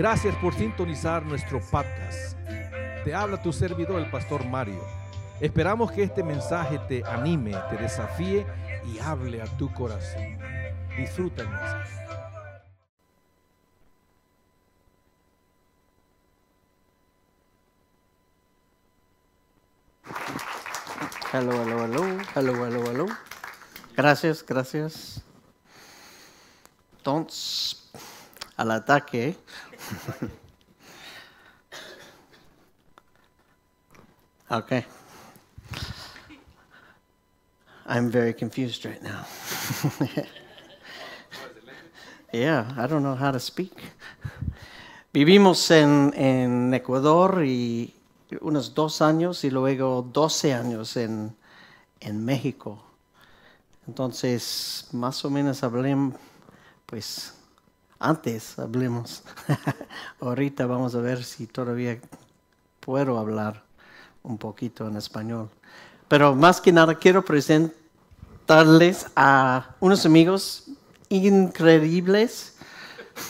Gracias por sintonizar nuestro podcast. Te habla tu servidor, el pastor Mario. Esperamos que este mensaje te anime, te desafíe y hable a tu corazón. Disfruta hello, hello, hello, hello, hello. Gracias, gracias. Entonces, al ataque. okay. I'm very confused right now. yeah, I don't know how to speak. Vivimos en, en Ecuador y unos dos años y luego 12 años en, en México. Entonces, más o menos hablemos, pues antes hablemos. Ahorita vamos a ver si todavía puedo hablar un poquito en español. Pero más que nada quiero presentarles a unos amigos increíbles,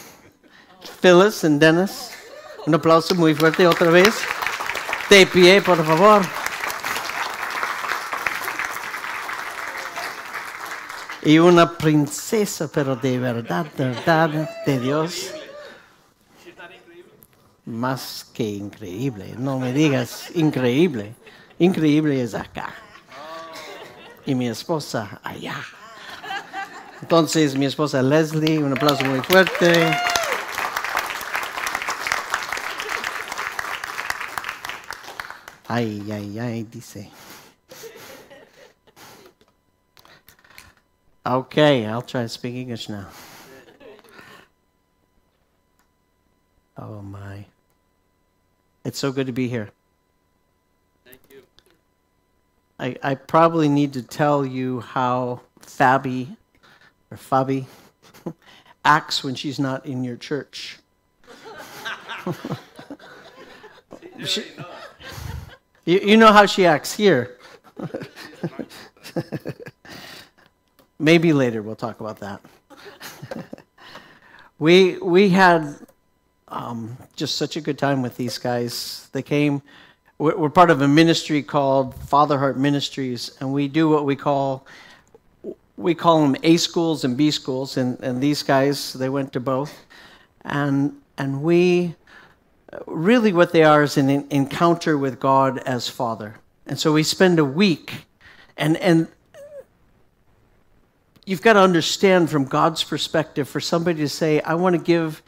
Phyllis y Dennis. Un aplauso muy fuerte otra vez. De pie, por favor. Y una princesa, pero de verdad, de verdad, de Dios. Más que increíble, no me digas increíble. Increíble es acá. Y mi esposa allá. Entonces, mi esposa Leslie, un aplauso muy fuerte. Ay, ay, ay, dice. Okay, I'll try to speak English now. Oh my. It's so good to be here. Thank you. I, I probably need to tell you how Fabi or Fabi acts when she's not in your church. She- you, you know how she acts here. Maybe later we'll talk about that. we we had um, just such a good time with these guys. They came. We're, part of a ministry called Father Heart Ministries, and we do what we call we call them A schools and B schools, and, and these guys they went to both, and and we really what they are is an encounter with God as Father, and so we spend a week, and and you've got to understand from God's perspective for somebody to say, I want to give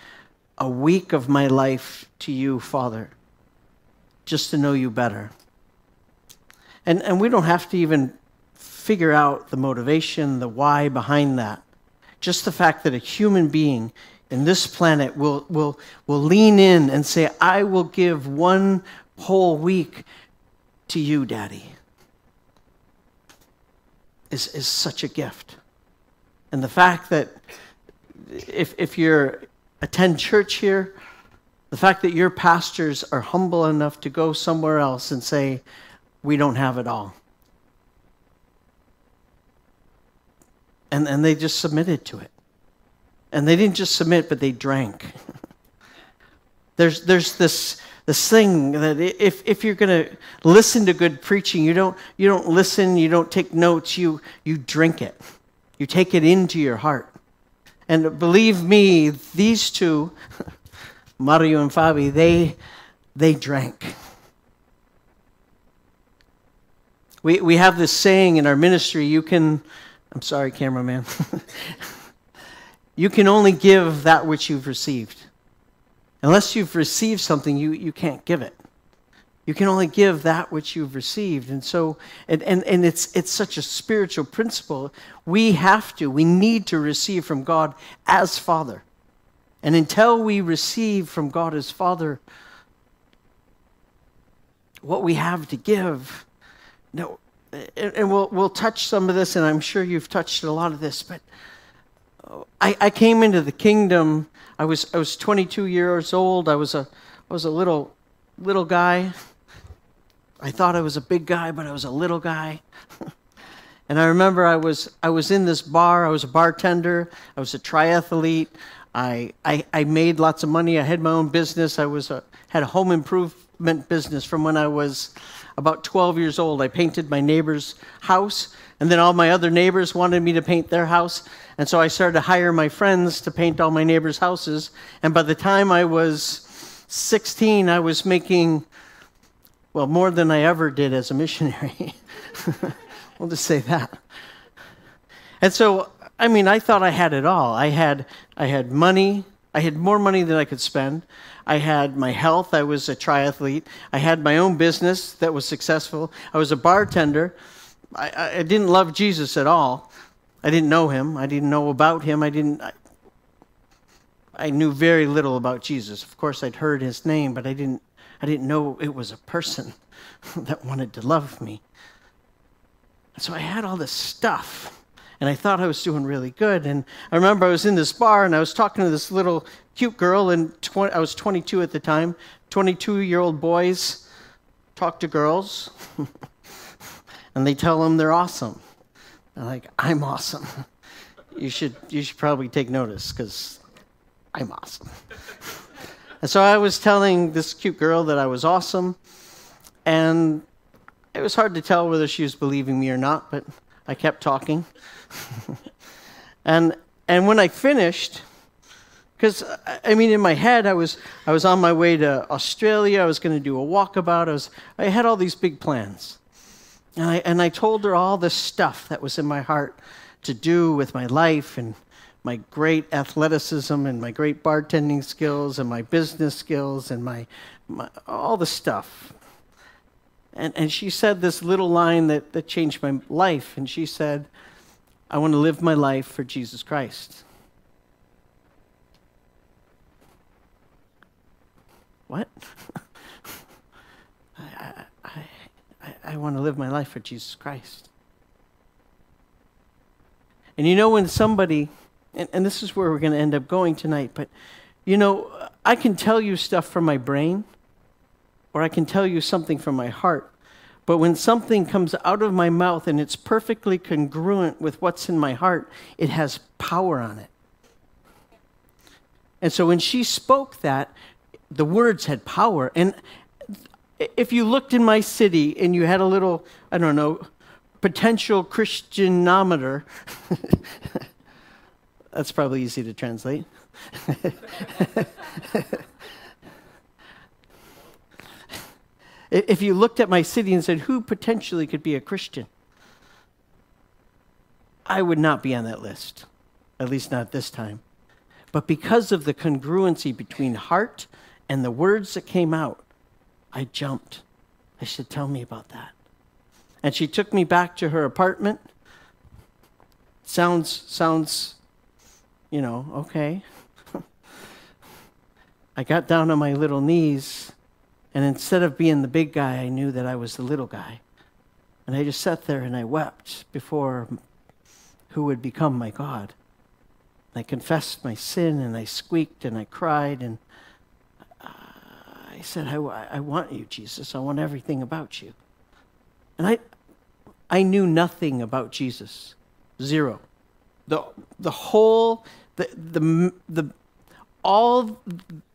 a week of my life to you, Father, just to know you better. And, and we don't have to even figure out the motivation, the why behind that. Just the fact that a human being in this planet will, will, will lean in and say, I will give one whole week to you, Daddy, is, is such a gift. And the fact that if, if you attend church here, the fact that your pastors are humble enough to go somewhere else and say, we don't have it all. And, and they just submitted to it. And they didn't just submit, but they drank. there's, there's this, this thing that if, if you're going to listen to good preaching, you don't, you don't listen, you don't take notes, you, you drink it. You take it into your heart. And believe me, these two, Mario and Fabi, they, they drank. We, we have this saying in our ministry you can, I'm sorry, cameraman. you can only give that which you've received. Unless you've received something, you, you can't give it. You can only give that which you've received. And so, and, and, and it's, it's such a spiritual principle. We have to, we need to receive from God as Father. And until we receive from God as Father what we have to give, no, and, and we'll, we'll touch some of this, and I'm sure you've touched a lot of this, but I, I came into the kingdom. I was, I was 22 years old. I was a, I was a little, little guy. I thought I was a big guy, but I was a little guy. and I remember I was, I was in this bar. I was a bartender. I was a triathlete. I, I, I made lots of money. I had my own business. I was a, had a home improvement business from when I was about 12 years old. I painted my neighbor's house, and then all my other neighbors wanted me to paint their house. And so I started to hire my friends to paint all my neighbors' houses. And by the time I was 16, I was making, well, more than I ever did as a missionary. we'll just say that. And so, I mean, I thought I had it all. I had, I had money. I had more money than I could spend. I had my health. I was a triathlete. I had my own business that was successful. I was a bartender. I, I didn't love Jesus at all. I didn't know him. I didn't know about him. I didn't. I, I knew very little about Jesus. Of course, I'd heard his name, but I didn't. I didn't know it was a person that wanted to love me. So I had all this stuff and I thought I was doing really good. And I remember I was in this bar and I was talking to this little cute girl, and 20, I was 22 at the time. 22 year old boys talk to girls, and they tell them they're awesome. I'm like, I'm awesome. You should, you should probably take notice because I'm awesome. And so I was telling this cute girl that I was awesome, and it was hard to tell whether she was believing me or not, but I kept talking. and and when I finished, because I mean, in my head, I was I was on my way to Australia. I was going to do a walkabout. I was I had all these big plans, and I and I told her all the stuff that was in my heart to do with my life and my great athleticism and my great bartending skills and my business skills and my, my all the stuff. And, and she said this little line that, that changed my life. And she said, I want to live my life for Jesus Christ. What? I, I, I, I want to live my life for Jesus Christ. And you know, when somebody, and, and this is where we're going to end up going tonight, but you know, I can tell you stuff from my brain, or I can tell you something from my heart. But when something comes out of my mouth and it's perfectly congruent with what's in my heart, it has power on it. And so when she spoke that, the words had power. And if you looked in my city and you had a little, I don't know, potential Christianometer, that's probably easy to translate. If you looked at my city and said, who potentially could be a Christian? I would not be on that list, at least not this time. But because of the congruency between heart and the words that came out, I jumped. I said, Tell me about that. And she took me back to her apartment. Sounds, sounds, you know, okay. I got down on my little knees and instead of being the big guy, I knew that I was the little guy. And I just sat there and I wept before who would become my God. I confessed my sin and I squeaked and I cried and uh, I said, I, I want you, Jesus. I want everything about you. And I, I knew nothing about Jesus. Zero. The, the whole, the, the, the, all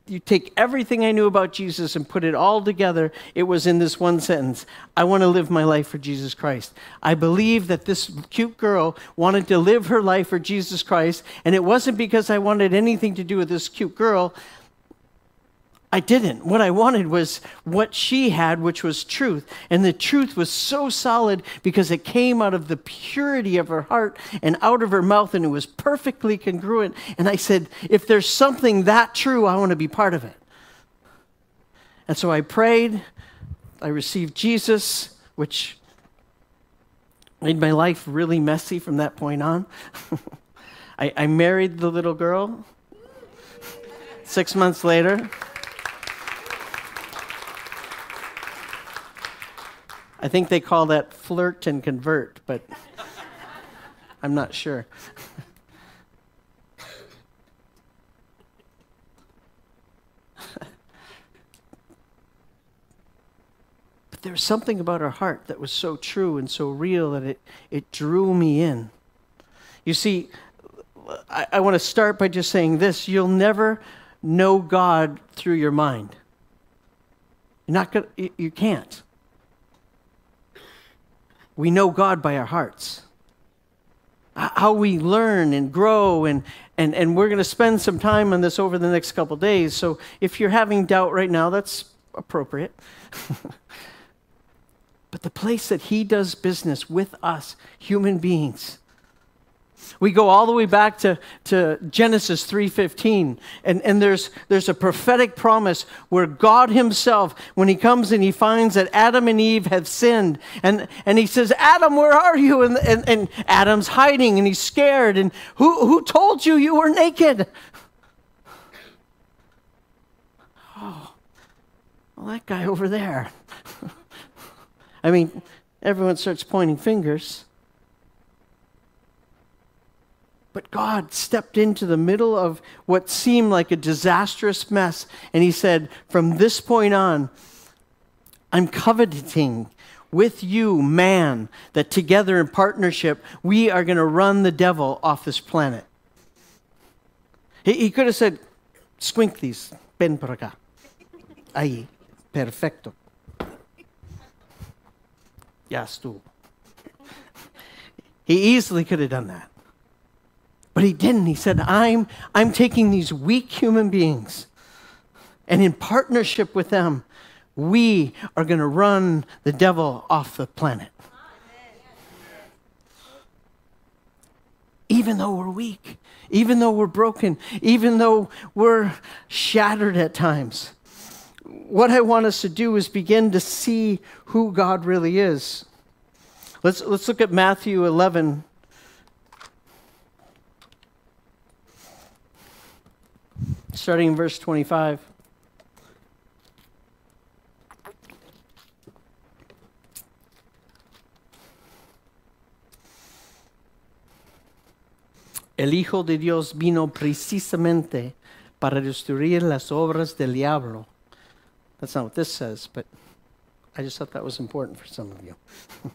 you take everything I knew about Jesus and put it all together, it was in this one sentence I want to live my life for Jesus Christ. I believe that this cute girl wanted to live her life for Jesus Christ, and it wasn't because I wanted anything to do with this cute girl. I didn't. What I wanted was what she had, which was truth. And the truth was so solid because it came out of the purity of her heart and out of her mouth, and it was perfectly congruent. And I said, if there's something that true, I want to be part of it. And so I prayed. I received Jesus, which made my life really messy from that point on. I, I married the little girl. Six months later, I think they call that flirt and convert, but I'm not sure. but there was something about her heart that was so true and so real that it, it drew me in. You see, I, I want to start by just saying this you'll never know God through your mind. You're not gonna, you, you can't. We know God by our hearts. How we learn and grow, and, and, and we're going to spend some time on this over the next couple days. So if you're having doubt right now, that's appropriate. but the place that He does business with us, human beings, we go all the way back to, to Genesis 3.15, and, and there's, there's a prophetic promise where God himself, when he comes and he finds that Adam and Eve have sinned, and, and he says, Adam, where are you? And, and, and Adam's hiding, and he's scared, and who, who told you you were naked? Oh, well, that guy over there. I mean, everyone starts pointing fingers. But God stepped into the middle of what seemed like a disastrous mess, and He said, From this point on, I'm coveting with you, man, that together in partnership, we are going to run the devil off this planet. He, he could have said, Squinklies, ven por acá. Ahí, perfecto. Ya estuvo. He easily could have done that. But he didn't. He said, I'm, I'm taking these weak human beings, and in partnership with them, we are going to run the devil off the planet. Even though we're weak, even though we're broken, even though we're shattered at times, what I want us to do is begin to see who God really is. Let's, let's look at Matthew 11, starting in verse 25. El Hijo de Dios vino precisamente para destruir las obras del diablo. That's not what this says, but I just thought that was important for some of you.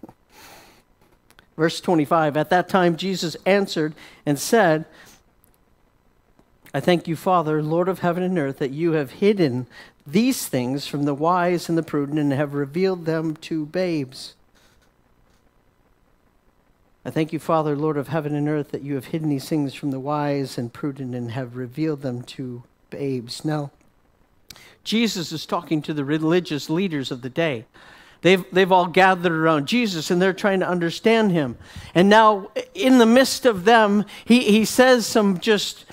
Verse 25 At that time, Jesus answered and said, I thank you, Father, Lord of heaven and earth, that you have hidden these things from the wise and the prudent and have revealed them to babes. I thank you, Father, Lord of heaven and earth, that you have hidden these things from the wise and prudent and have revealed them to babes. Now, Jesus is talking to the religious leaders of the day. They've, they've all gathered around Jesus and they're trying to understand him. And now, in the midst of them, he, he says some just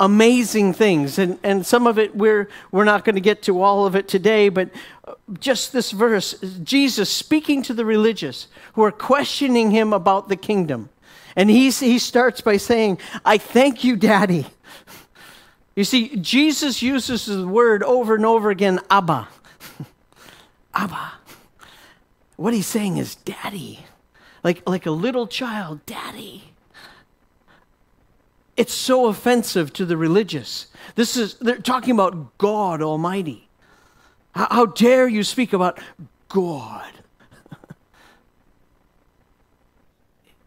amazing things. And, and some of it, we're, we're not going to get to all of it today, but uh, just this verse Jesus speaking to the religious who are questioning him about the kingdom. And he's, he starts by saying, I thank you, Daddy. You see, Jesus uses the word over and over again, Abba. Abba. What he's saying is, Daddy. Like, like a little child, Daddy. It's so offensive to the religious. This is, they're talking about God Almighty. How, how dare you speak about God?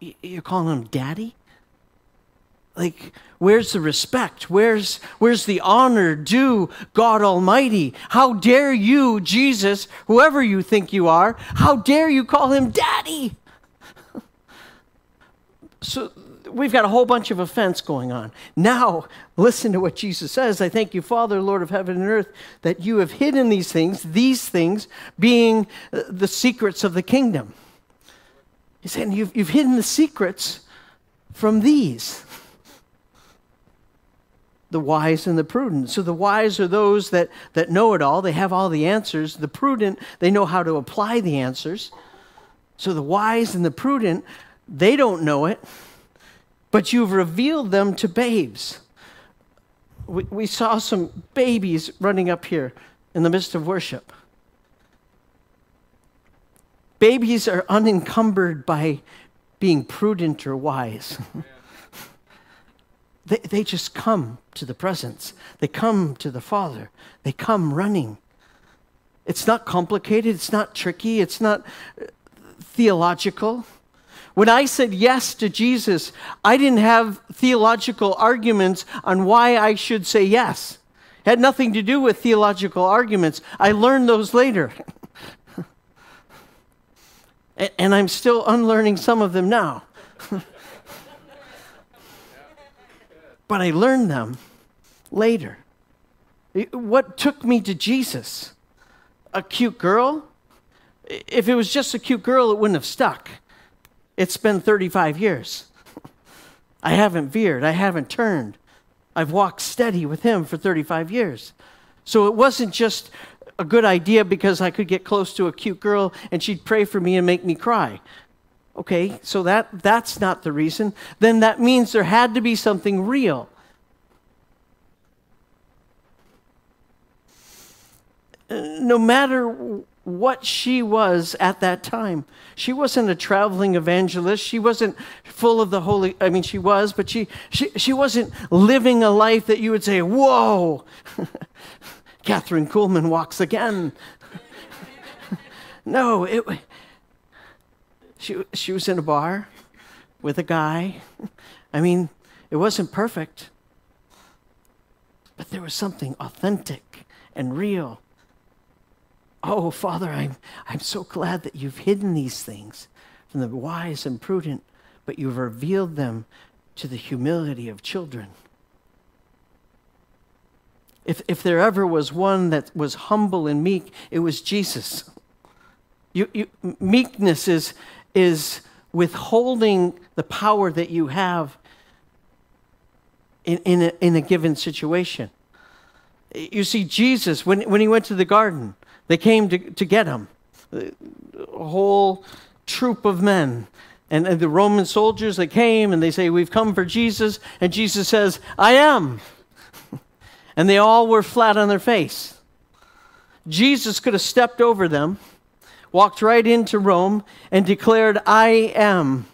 You're calling him daddy? Like, where's the respect? Where's, where's the honor due God Almighty? How dare you, Jesus, whoever you think you are, how dare you call him daddy? so we've got a whole bunch of offense going on. Now, listen to what Jesus says. I thank you, Father, Lord of heaven and earth, that you have hidden these things, these things being uh, the secrets of the kingdom. He's saying you've, you've hidden the secrets from these the wise and the prudent. So the wise are those that, that know it all, they have all the answers. The prudent, they know how to apply the answers. So the wise and the prudent, they don't know it but you've revealed them to babes. We, we saw some babies running up here in the midst of worship. Babies are unencumbered by being prudent or wise. they, they just come to the presence, they come to the Father, they come running. It's not complicated, it's not tricky, it's not uh, theological. When I said yes to Jesus, I didn't have theological arguments on why I should say yes. It had nothing to do with theological arguments. I learned those later. and I'm still unlearning some of them now. but I learned them later. What took me to Jesus? A cute girl? If it was just a cute girl, it wouldn't have stuck. It's been 35 years. I haven't veered, I haven't turned. I've walked steady with him for 35 years. So it wasn't just a good idea because I could get close to a cute girl and she'd pray for me and make me cry. Okay, so that, that's not the reason. Then that means there had to be something real. Uh, no matter what she was at that time. She wasn't a traveling evangelist. She wasn't full of the Holy, I mean, she was, but she, she, she wasn't living a life that you would say, whoa, Kathryn Kuhlman walks again. no, it, she, she was in a bar with a guy. I mean, it wasn't perfect, but there was something authentic and real Oh, Father, I'm, I'm so glad that you've hidden these things from the wise and prudent, but you've revealed them to the humility of children. If, if there ever was one that was humble and meek, it was Jesus. You, you, meekness is, is withholding the power that you have in, in, a, in a given situation. You see, Jesus, when, when he went to the garden, they came to, to get him, a whole troop of men. And, and the Roman soldiers, they came and they say, We've come for Jesus. And Jesus says, I am. and they all were flat on their face. Jesus could have stepped over them, walked right into Rome, and declared, I am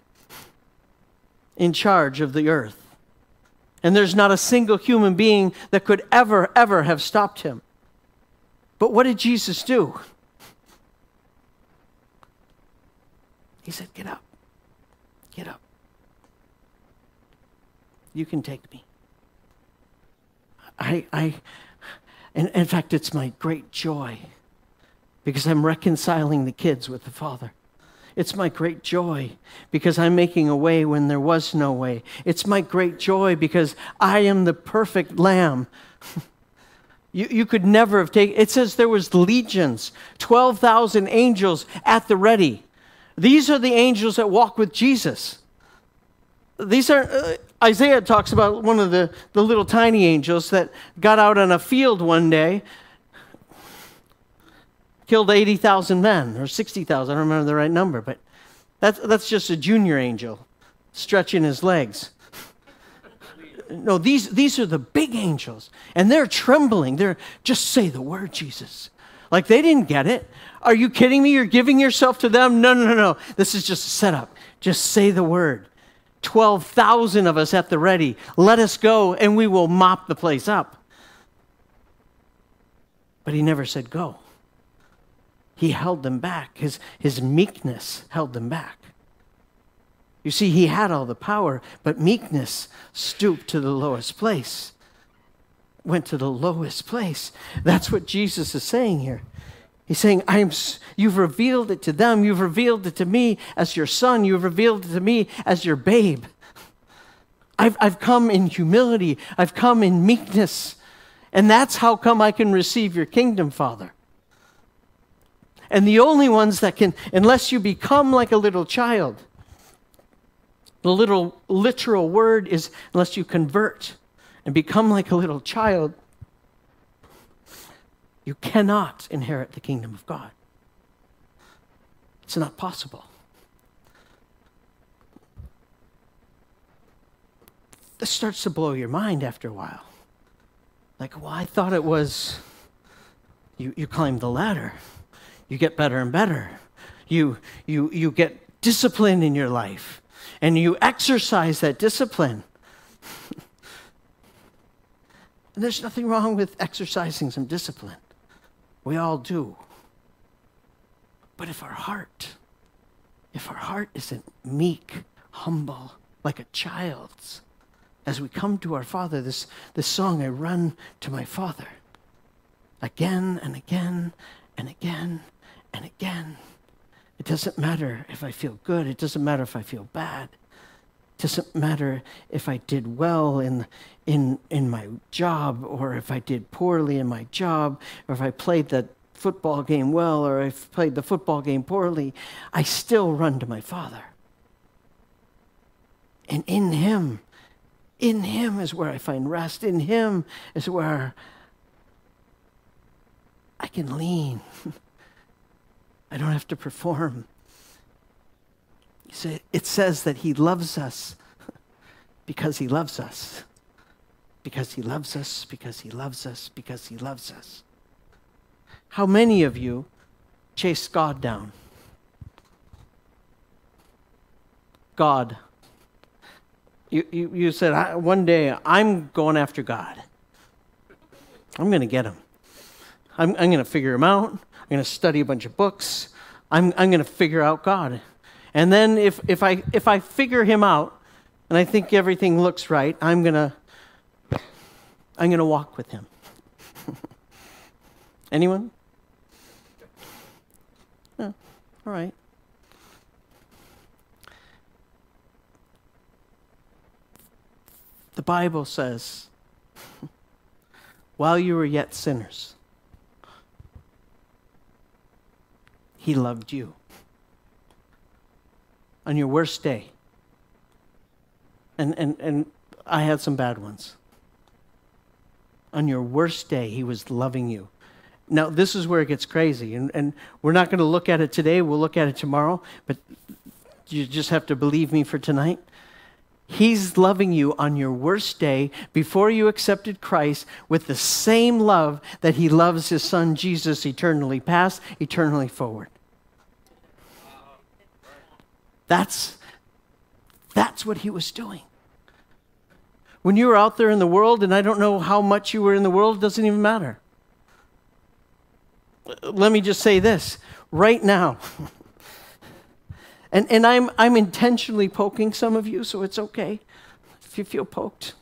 in charge of the earth. And there's not a single human being that could ever, ever have stopped him. But what did Jesus do? He said, Get up. Get up. You can take me. I, I, in, in fact, it's my great joy because I'm reconciling the kids with the Father. It's my great joy because I'm making a way when there was no way. It's my great joy because I am the perfect lamb You, you could never have taken it says there was legions 12000 angels at the ready. These are the angels that walk with jesus. These are uh, isaiah talks about one of the, the little tiny angels that got out on a field one day killed 80000 men or 60000 i don't remember the right number but that's, that's just a junior angel stretching his legs no, these, these are the big angels. And they're trembling. They're just say the word, Jesus. Like they didn't get it. Are you kidding me? You're giving yourself to them? No, no, no, no. This is just a setup. Just say the word. 12,000 of us at the ready. Let us go and we will mop the place up. But he never said go. He held them back. His, his meekness held them back. You see, he had all the power, but meekness stooped to the lowest place, went to the lowest place. That's what Jesus is saying here. He's saying, I'm, You've revealed it to them. You've revealed it to me as your son. You've revealed it to me as your babe. I've, I've come in humility, I've come in meekness. And that's how come I can receive your kingdom, Father. And the only ones that can, unless you become like a little child, the little literal word is unless you convert and become like a little child, you cannot inherit the kingdom of God. It's not possible. This starts to blow your mind after a while. Like, well, I thought it was you, you climb the ladder, you get better and better, you, you, you get discipline in your life and you exercise that discipline. there's nothing wrong with exercising some discipline. We all do. But if our heart if our heart isn't meek, humble, like a child's, as we come to our Father, this, this song, I run to my Father again and again and again and again. It doesn't matter if I feel good, it doesn't matter if I feel bad. It doesn't matter if I did well in, in, in my job or if I did poorly in my job or if I played the football game well or I played the football game poorly. I still run to my Father. And in Him, in Him is where I find rest. In Him is where I can lean. I don't have to perform. It says that He loves us because He loves us. Because He loves us, because He loves us, because He loves us. How many of you chase God down? God. You, you, you said, one day I'm going after God. I'm going to get him. I'm, I'm going to figure him out. I'm going to study a bunch of books. I'm, I'm going to figure out God. And then if, if, I, if I figure him out and I think everything looks right, I'm going to I'm going to walk with him. Anyone? Yeah, all right. The Bible says, while you were yet sinners, He loved you. On your worst day, and, and, and I had some bad ones. On your worst day, He was loving you. Now, this is where it gets crazy, and, and we're not going to look at it today, we'll look at it tomorrow, but you just have to believe me for tonight. He's loving you on your worst day before you accepted Christ with the same love that He loves His Son Jesus eternally past, eternally forward. That's, that's what He was doing. When you were out there in the world, and I don't know how much you were in the world, doesn't even matter. Let me just say this right now. And, and I'm, I'm intentionally poking some of you, so it's okay if you feel poked.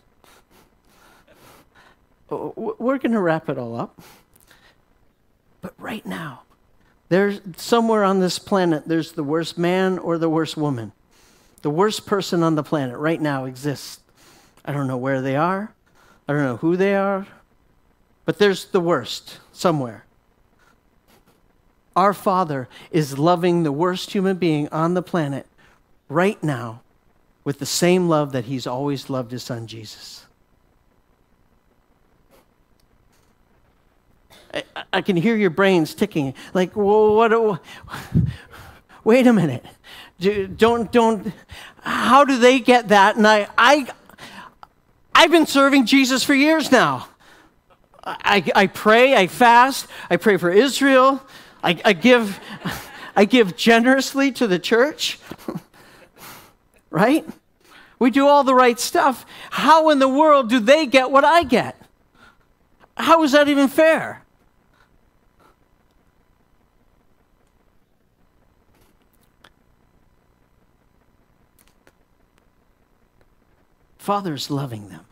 Uh, we're going to wrap it all up. But right now, there's somewhere on this planet, there's the worst man or the worst woman. The worst person on the planet right now exists. I don't know where they are, I don't know who they are, but there's the worst somewhere. Our Father is loving the worst human being on the planet right now with the same love that He's always loved His Son Jesus. I, I can hear your brains ticking. Like, well, what? Wait a minute. Don't, don't. How do they get that? And I, I, I've been serving Jesus for years now. I, I pray, I fast, I pray for Israel, I, I, give, I give generously to the church, right? We do all the right stuff. How in the world do they get what I get? How is that even fair? Father's loving them.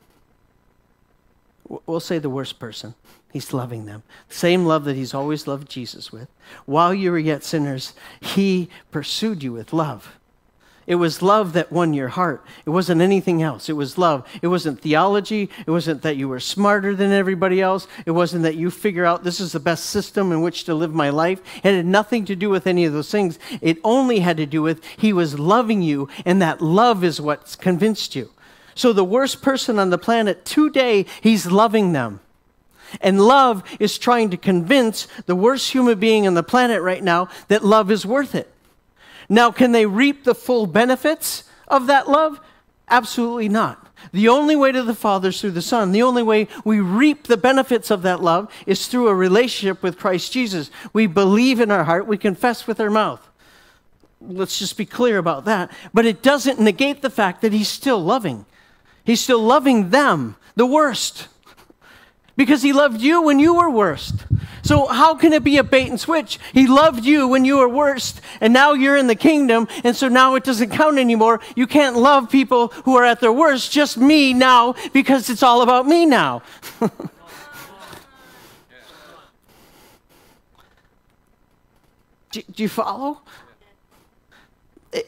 We'll say the worst person. He's loving them. Same love that he's always loved Jesus with. While you were yet sinners, he pursued you with love. It was love that won your heart. It wasn't anything else. It was love. It wasn't theology. It wasn't that you were smarter than everybody else. It wasn't that you figure out this is the best system in which to live my life. It had nothing to do with any of those things. It only had to do with he was loving you, and that love is what's convinced you. So the worst person on the planet today, he's loving them. And love is trying to convince the worst human being on the planet right now that love is worth it. Now, can they reap the full benefits of that love? Absolutely not. The only way to the Father is through the Son. The only way we reap the benefits of that love is through a relationship with Christ Jesus. We believe in our heart, we confess with our mouth. Let's just be clear about that. But it doesn't negate the fact that He's still loving. He's still loving them, the worst. Because he loved you when you were worst. So, how can it be a bait and switch? He loved you when you were worst, and now you're in the kingdom, and so now it doesn't count anymore. You can't love people who are at their worst, just me now, because it's all about me now. do, do you follow?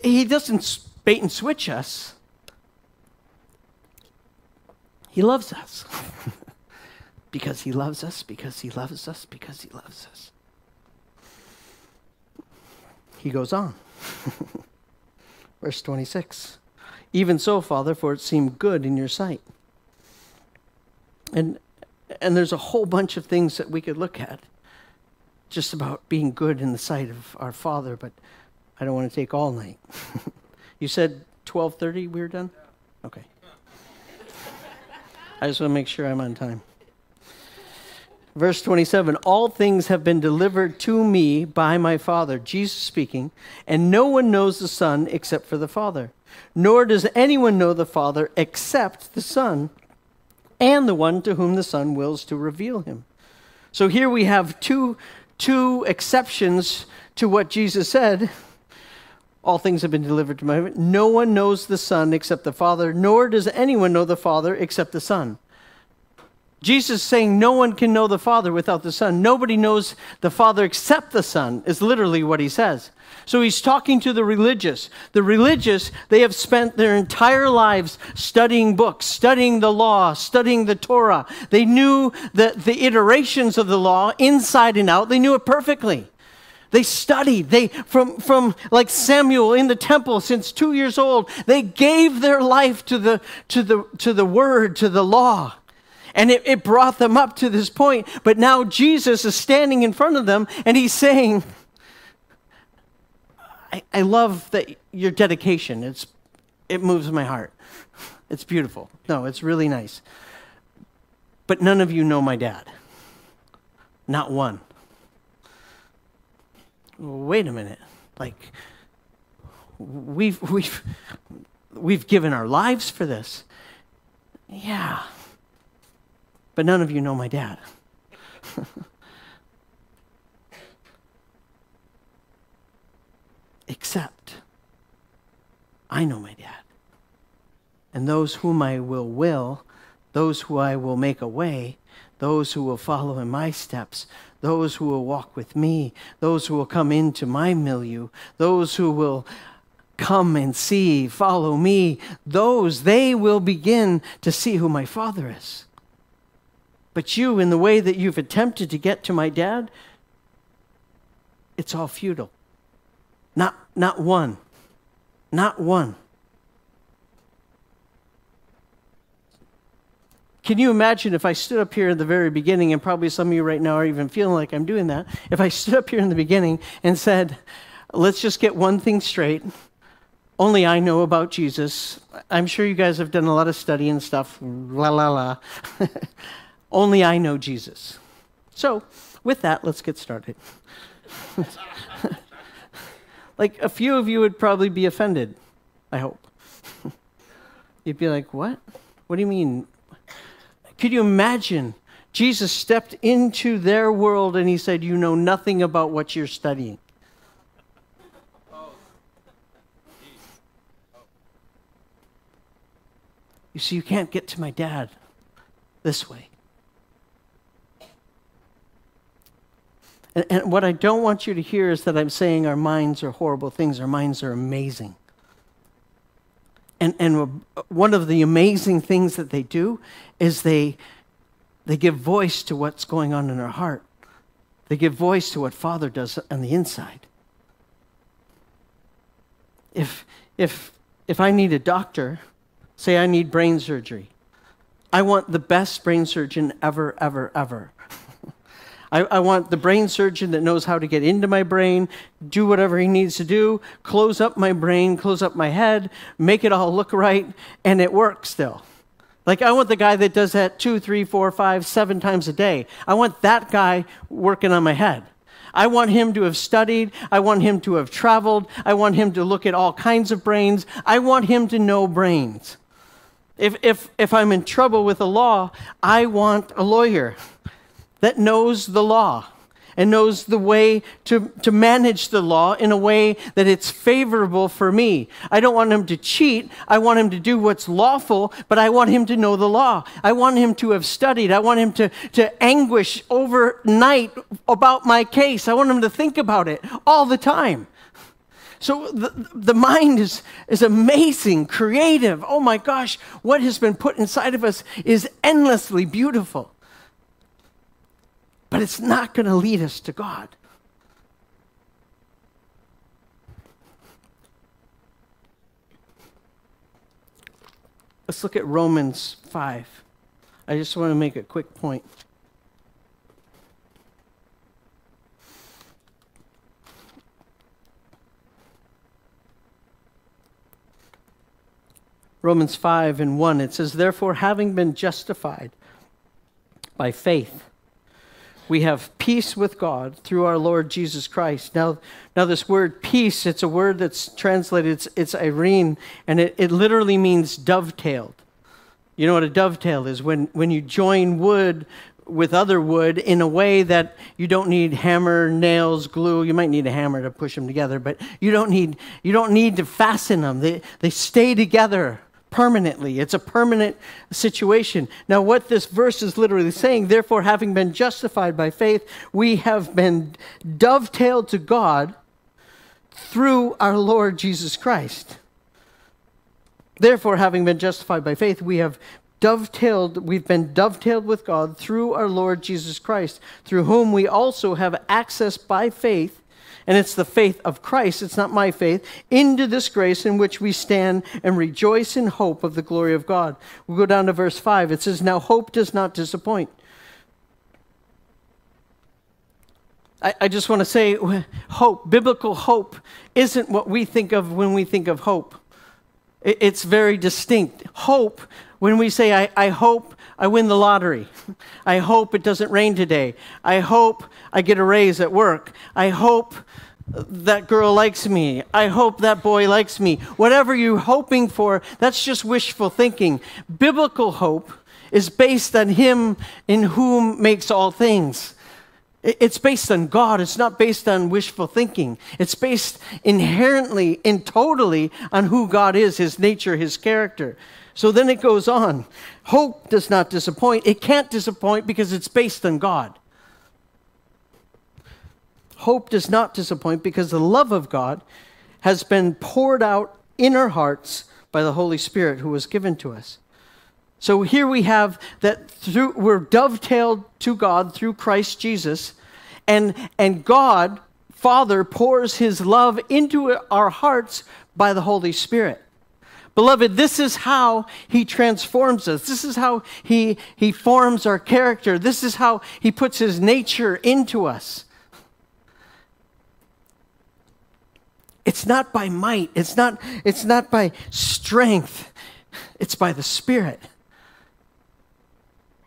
He doesn't bait and switch us. He loves us. because he loves us, because he loves us, because he loves us. He goes on. Verse 26. Even so, Father, for it seemed good in your sight. And and there's a whole bunch of things that we could look at just about being good in the sight of our Father, but I don't want to take all night. you said 12:30 we were done? Okay. I just want to make sure I'm on time. Verse 27 All things have been delivered to me by my Father, Jesus speaking, and no one knows the Son except for the Father. Nor does anyone know the Father except the Son, and the one to whom the Son wills to reveal him. So here we have two, two exceptions to what Jesus said. All things have been delivered to me. No one knows the Son except the Father, nor does anyone know the Father except the Son. Jesus is saying no one can know the Father without the Son. Nobody knows the Father except the Son, is literally what he says. So he's talking to the religious. The religious, they have spent their entire lives studying books, studying the law, studying the Torah. They knew the, the iterations of the law inside and out, they knew it perfectly. They studied. They from from like Samuel in the temple since 2 years old, they gave their life to the to the to the word, to the law. And it, it brought them up to this point. But now Jesus is standing in front of them and he's saying, I, I love that your dedication. It's, it moves my heart. It's beautiful. No, it's really nice. But none of you know my dad. Not one. Wait a minute. Like, we've, we've, we've given our lives for this. Yeah but none of you know my dad. Except I know my dad. And those whom I will will, those who I will make a way, those who will follow in my steps, those who will walk with me, those who will come into my milieu, those who will come and see, follow me, those, they will begin to see who my Father is. But you, in the way that you've attempted to get to my dad, it's all futile. Not, not one. Not one. Can you imagine if I stood up here in the very beginning, and probably some of you right now are even feeling like I'm doing that, if I stood up here in the beginning and said, let's just get one thing straight. Only I know about Jesus. I'm sure you guys have done a lot of study and stuff. La la la. Only I know Jesus. So, with that, let's get started. like a few of you would probably be offended, I hope. You'd be like, What? What do you mean? Could you imagine? Jesus stepped into their world and he said, You know nothing about what you're studying. You see, you can't get to my dad this way. And, and what I don't want you to hear is that I'm saying our minds are horrible things. Our minds are amazing. And, and one of the amazing things that they do is they, they give voice to what's going on in our heart. They give voice to what Father does on the inside. If, if, if I need a doctor, say I need brain surgery, I want the best brain surgeon ever, ever, ever. I, I, want the brain surgeon that knows how to get into my brain, do whatever he needs to do, close up my brain, close up my head, make it all look right, and it works still. Like, I want the guy that does that two, three, four, five, seven times a day. I want that guy working on my head. I want him to have studied. I want him to have traveled. I want him to look at all kinds of brains. I want him to know brains. If, if, if I'm in trouble with the law, I want a lawyer that knows the law and knows the way to, to manage the law in a way that it's favorable for me. I don't want him to cheat. I want him to do what's lawful, but I want him to know the law. I want him to have studied. I want him to, to anguish overnight about my case. I want him to think about it all the time. So the, the mind is, is amazing, creative. Oh my gosh, what has been put inside of us is endlessly beautiful. But it's not going to lead us to God. Let's look at Romans 5. I just want to make a quick point. Romans 5 and 1, it says, Therefore, having been justified by faith, we have peace with God through our Lord Jesus Christ. Now, now this word peace, it's a word that's translated, it's, it's eirene, and it, it literally means dovetailed. You know what a dovetail is? When, when you join wood with other wood in a way that you don't need hammer, nails, glue. You might need a hammer to push them together, but you don't need, you don't need to fasten them. They, they stay together permanently. It's a permanent situation. Now, what this verse is literally saying, therefore, having been justified by faith, we have been dovetailed to God through our Lord Jesus Christ. Therefore, having been justified by faith, we have dovetailed, we've been dovetailed with God through our Lord Jesus Christ, through whom we also have access by faith and it's the faith of Christ, it's not my faith, into this grace in which we stand and rejoice in hope of the glory of God. We'll go down to verse 5. It says, Now hope does not disappoint. I, I just want to say, hope, biblical hope, isn't what we think of when we think of hope. It, it's very distinct. Hope, when we say, I, I hope I win the lottery. I hope it doesn't rain today. I hope I get a raise at work. I hope that girl likes me. I hope that boy likes me. Whatever you're hoping for, that's just wishful thinking. Biblical hope is based on Him in whom makes all things. It's based on God. It's not based on wishful thinking. It's based inherently and totally on who God is, His nature, His character. So then it goes on. Hope does not disappoint. It can't disappoint because it's based on God. Hope does not disappoint because the love of God has been poured out in our hearts by the Holy Spirit who was given to us. So here we have that through we're dovetailed to God through Christ Jesus and and God Father pours his love into our hearts by the Holy Spirit. Beloved, this is how he transforms us. This is how he, he forms our character. This is how he puts his nature into us. It's not by might, it's not, it's not by strength, it's by the Spirit.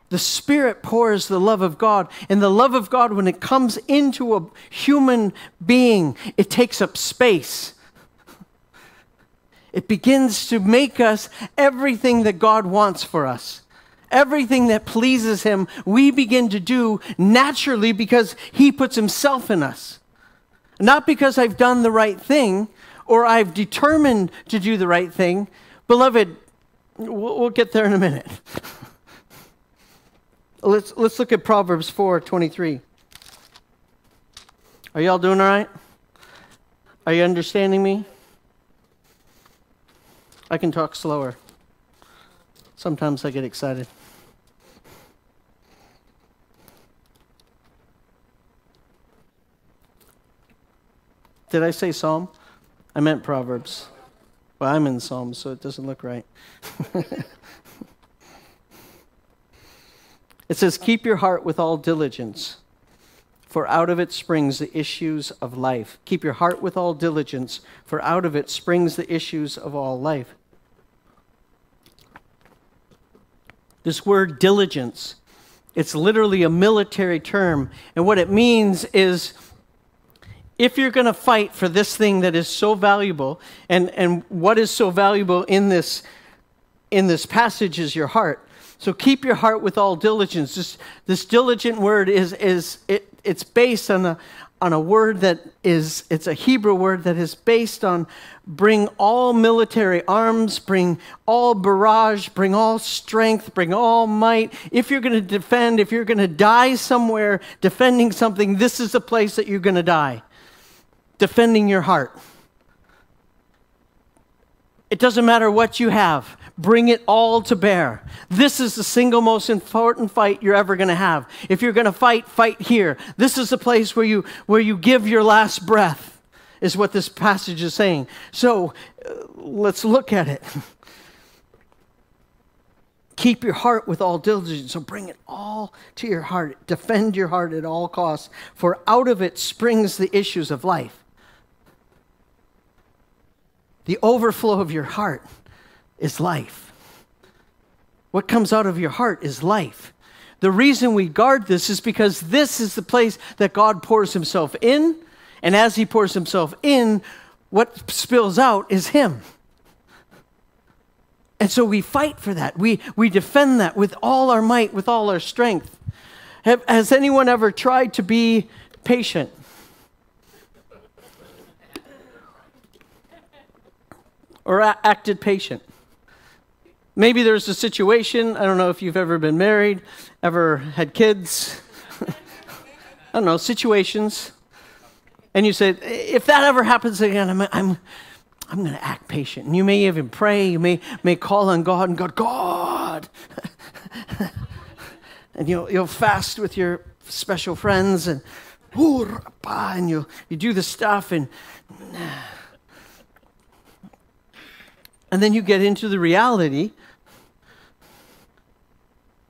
The Spirit pours the love of God, and the love of God, when it comes into a human being, it takes up space. It begins to make us everything that God wants for us. Everything that pleases Him, we begin to do naturally because He puts Himself in us. Not because I've done the right thing or I've determined to do the right thing. Beloved, we'll, get there in a minute. let's, let's look at Proverbs 4 23. Are y'all doing all right? Are you understanding me? I can talk slower. Sometimes I get excited. Did I say Psalm? I meant Proverbs. Well, I'm in Psalms, so it doesn't look right. it says, Keep your heart with all diligence, for out of it springs the issues of life. Keep your heart with all diligence, for out of it springs the issues of all life. This word diligence, it's literally a military term. And what it means is if you're going to fight for this thing that is so valuable, and, and what is so valuable in this, in this passage is your heart. So keep your heart with all diligence. This, this diligent word is, is it, it's based on a, on a word that is, it's a Hebrew word that is based on bring all military arms, bring all barrage, bring all strength, bring all might. If you're going to defend, if you're going to die somewhere defending something, this is the place that you're going to die. Defending your heart. It doesn't matter what you have. Bring it all to bear. This is the single most important fight you're ever going to have. If you're going to fight, fight here. This is the place where you where you give your last breath. Is what this passage is saying. So, uh, let's look at it. Keep your heart with all diligence. So bring it all to your heart. Defend your heart at all costs, for out of it springs the issues of life. The overflow of your heart is life. What comes out of your heart is life. The reason we guard this is because this is the place that God pours himself in, and as he pours himself in, what spills out is him. And so we fight for that. We, we defend that with all our might, with all our strength. Have, has anyone ever tried to be patient? Or acted patient. Maybe there's a situation, I don't know if you've ever been married, ever had kids. I don't know, situations. And you say, if that ever happens again, I'm, I'm, I'm going to act patient. And you may even pray, you may, may call on God and God, God. and you'll, you'll fast with your special friends and, and you you do the stuff and and then you get into the reality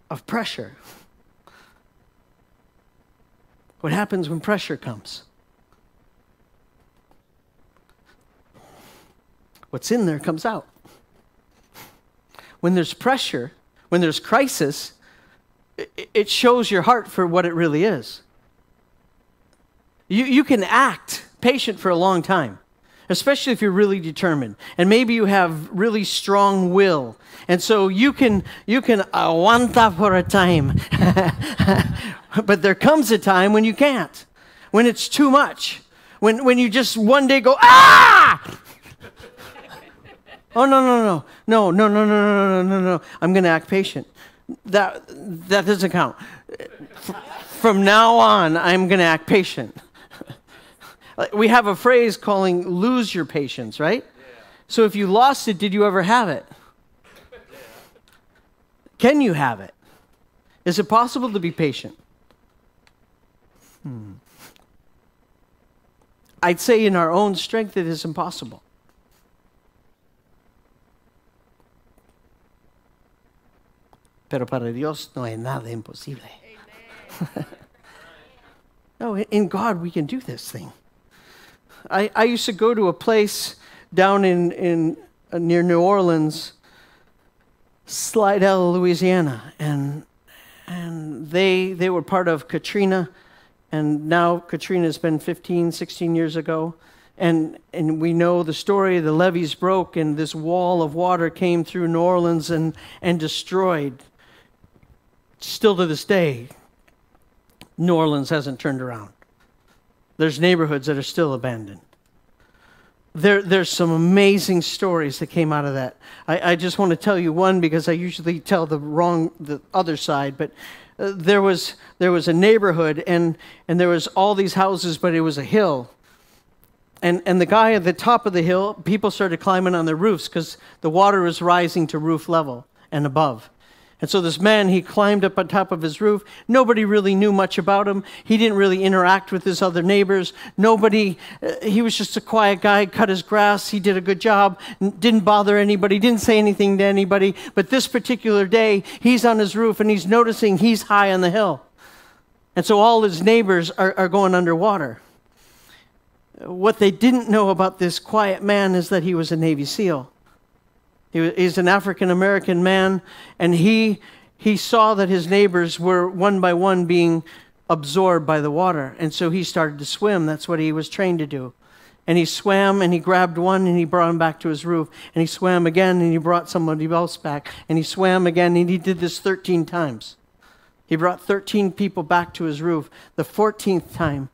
of pressure. What happens when pressure comes? What's in there comes out. When there's pressure, when there's crisis, it shows your heart for what it really is. You, you can act patient for a long time especially if you're really determined and maybe you have really strong will. And so you can you can aguanta for a time. but there comes a time when you can't. When it's too much. When when you just one day go ah! oh no no no. No, no, no, no, no, no, no, no. I'm going to act patient. That that doesn't count. From now on, I'm going to act patient we have a phrase calling lose your patience, right? Yeah. So if you lost it, did you ever have it? Yeah. Can you have it? Is it possible to be patient? Hmm. I'd say in our own strength it is impossible. Pero para Dios no hay nada imposible. no, in God we can do this thing. I, I used to go to a place down in, in uh, near New Orleans, Slidell, Louisiana, and and they they were part of Katrina, and now Katrina has been 15, 16 years ago, and and we know the story. The levees broke, and this wall of water came through New Orleans and and destroyed. Still to this day, New Orleans hasn't turned around. There's neighborhoods that are still abandoned. There, there's some amazing stories that came out of that. I, I just want to tell you one because I usually tell the wrong, the other side. But uh, there was there was a neighborhood and and there was all these houses, but it was a hill. And and the guy at the top of the hill, people started climbing on the roofs because the water was rising to roof level and above. And so this man, he climbed up on top of his roof. Nobody really knew much about him. He didn't really interact with his other neighbors. Nobody, uh, he was just a quiet guy, cut his grass. He did a good job, didn't bother anybody, didn't say anything to anybody. But this particular day, he's on his roof and he's noticing he's high on the hill. And so all his neighbors are, are going underwater. What they didn't know about this quiet man is that he was a Navy SEAL. He, he's an African American man, and he, he saw that his neighbors were one by one being absorbed by the water. And so he started to swim. That's what he was trained to do. And he swam and he grabbed one and he brought him back to his roof. And he swam again and he brought somebody else back. And he swam again and he did this 13 times. He brought 13 people back to his roof. The 14th time,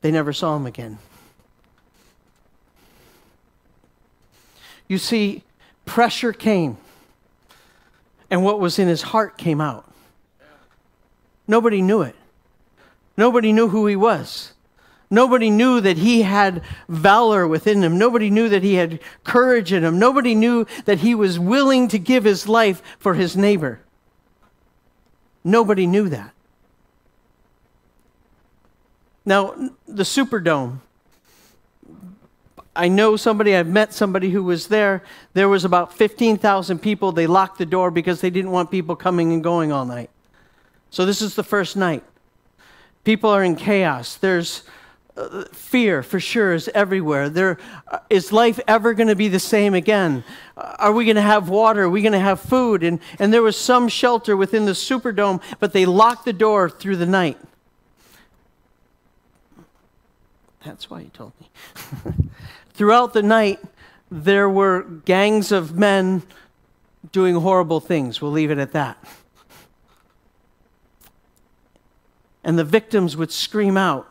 they never saw him again. You see, pressure came, and what was in his heart came out. Nobody knew it. Nobody knew who he was. Nobody knew that he had valor within him. Nobody knew that he had courage in him. Nobody knew that he was willing to give his life for his neighbor. Nobody knew that. Now, the Superdome. I know somebody, I've met somebody who was there. There was about 15,000 people. They locked the door because they didn't want people coming and going all night. So, this is the first night. People are in chaos. There's uh, fear for sure is everywhere. There uh, is life ever going to be the same again? Uh, are we going to have water? Are we going to have food? And, and there was some shelter within the Superdome, but they locked the door through the night. That's why he told me. Throughout the night, there were gangs of men doing horrible things. We'll leave it at that. and the victims would scream out.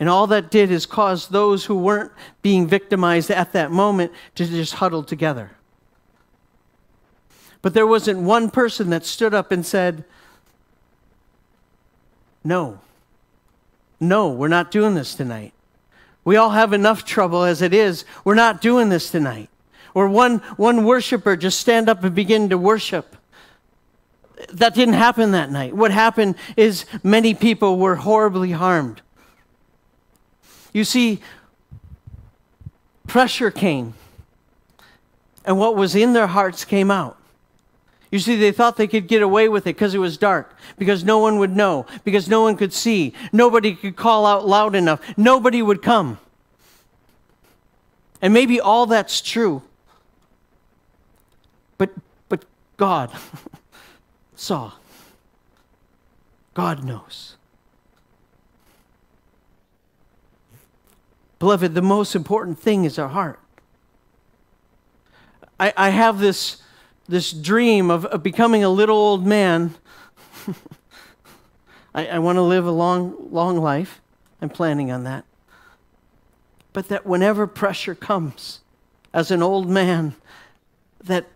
And all that did is cause those who weren't being victimized at that moment to just huddle together. But there wasn't one person that stood up and said, No, no, we're not doing this tonight. We all have enough trouble as it is. We're not doing this tonight. Or one, one worshiper just stand up and begin to worship that didn't happen that night. What happened is many people were horribly harmed. You see, pressure came, and what was in their hearts came out. You see, they thought they could get away with it because it was dark, because no one would know, because no one could see, nobody could call out loud enough, nobody would come. And maybe all that's true. But, but God. saw. God knows. Beloved, the most important thing is our heart. I, I have this, this dream of, of becoming a little old man. I, I want to live a long, long life. I'm planning on that. But that whenever pressure comes, as an old man, that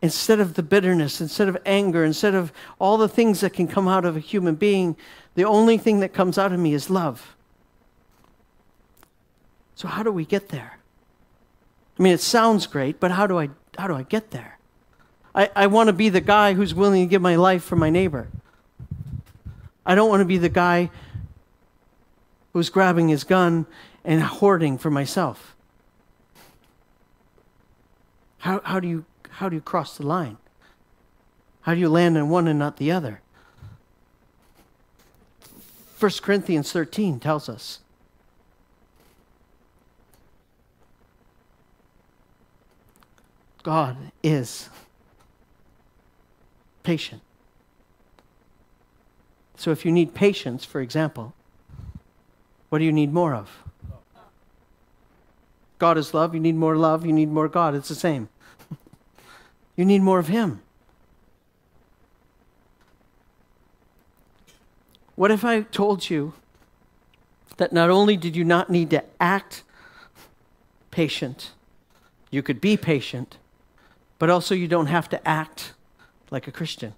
instead of the bitterness, instead of anger, instead of all the things that can come out of a human being, the only thing that comes out of me is love. So, how do we get there? I mean, it sounds great, but how do I, how do I get there? I, I want to be the guy who's willing to give my life for my neighbor. I don't want to be the guy who's grabbing his gun and hoarding for myself. How, how do you how do you cross the line? How do you land on one and not the other? 1 Corinthians 13 tells us. God is patient. So if you need patience, for example, what do you need more of? God is love. You need more love. You need more God. It's the same. You need more of Him. What if I told you that not only did you not need to act patient, you could be patient, but also you don't have to act like a Christian?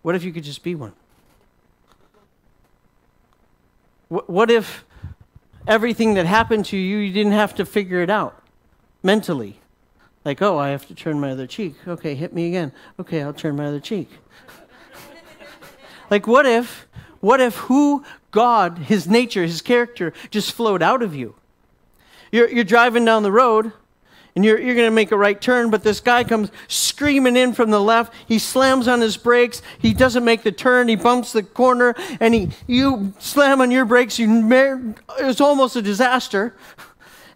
What if you could just be one? What if everything that happened to you, you didn't have to figure it out? mentally. Like, oh, I have to turn my other cheek. Okay, hit me again. Okay, I'll turn my other cheek. like, what if, what if who God, his nature, his character just flowed out of you? You're, you're driving down the road and you're, you're going to make a right turn, but this guy comes screaming in from the left. He slams on his brakes. He doesn't make the turn. He bumps the corner, and he, you slam on your brakes. You, it's almost a disaster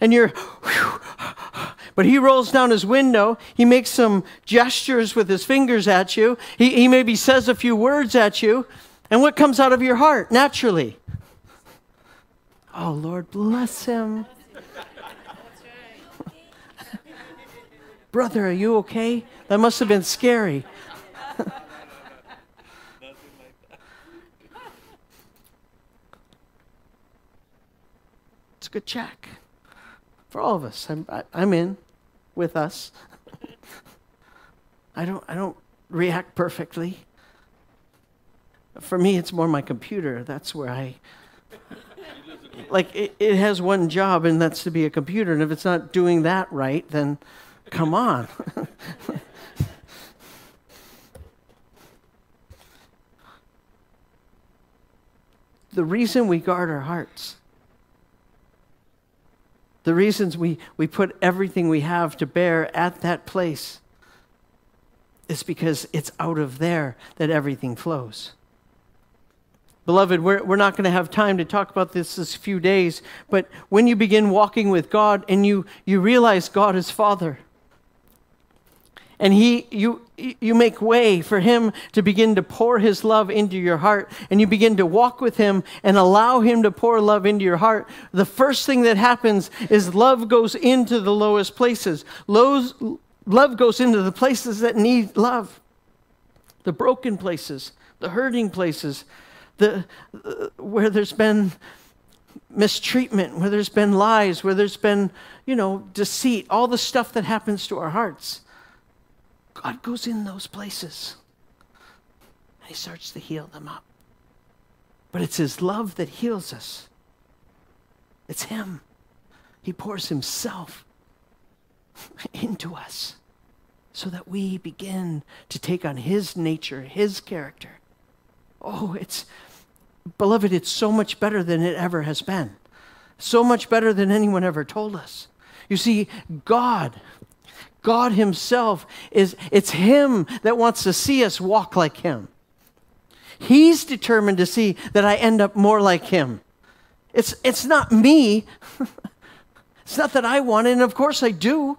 and you're, whew, but he rolls down his window. He makes some gestures with his fingers at you. He, he maybe says a few words at you. And what comes out of your heart naturally? Oh, Lord, bless him. Brother, are you okay? That must have been scary. it's a good check for all of us. I'm, I, I'm in with us. I don't, I don't react perfectly. For me, it's more my computer. That's where I, like, it, it has one job, and that's to be a computer. And if it's not doing that right, then come on. the reason we guard our hearts, the reasons we, we put everything we have to bear at that place is because it's out of there that everything flows. Beloved, we're, we're not going to have time to talk about this this few days, but when you begin walking with God and you, you realize God is Father, and he you you make way for him to begin to pour his love into your heart. And you begin to walk with him and allow him to pour love into your heart. The first thing that happens is love goes into the lowest places. Lows, love goes into the places that need love. The broken places the hurting places the uh, where there's been mistreatment where there's been lies where there's been you know deceit all the stuff that happens to our hearts God goes in those places and He starts to heal them up. But it's His love that heals us, it's Him. He pours Himself into us so that we begin to take on His nature, His character. Oh, it's, beloved, it's so much better than it ever has been. So much better than anyone ever told us. You see, God God Himself is, it's Him that wants to see us walk like Him. He's determined to see that I end up more like Him. It's, it's not me. it's not that I want it, and of course I do.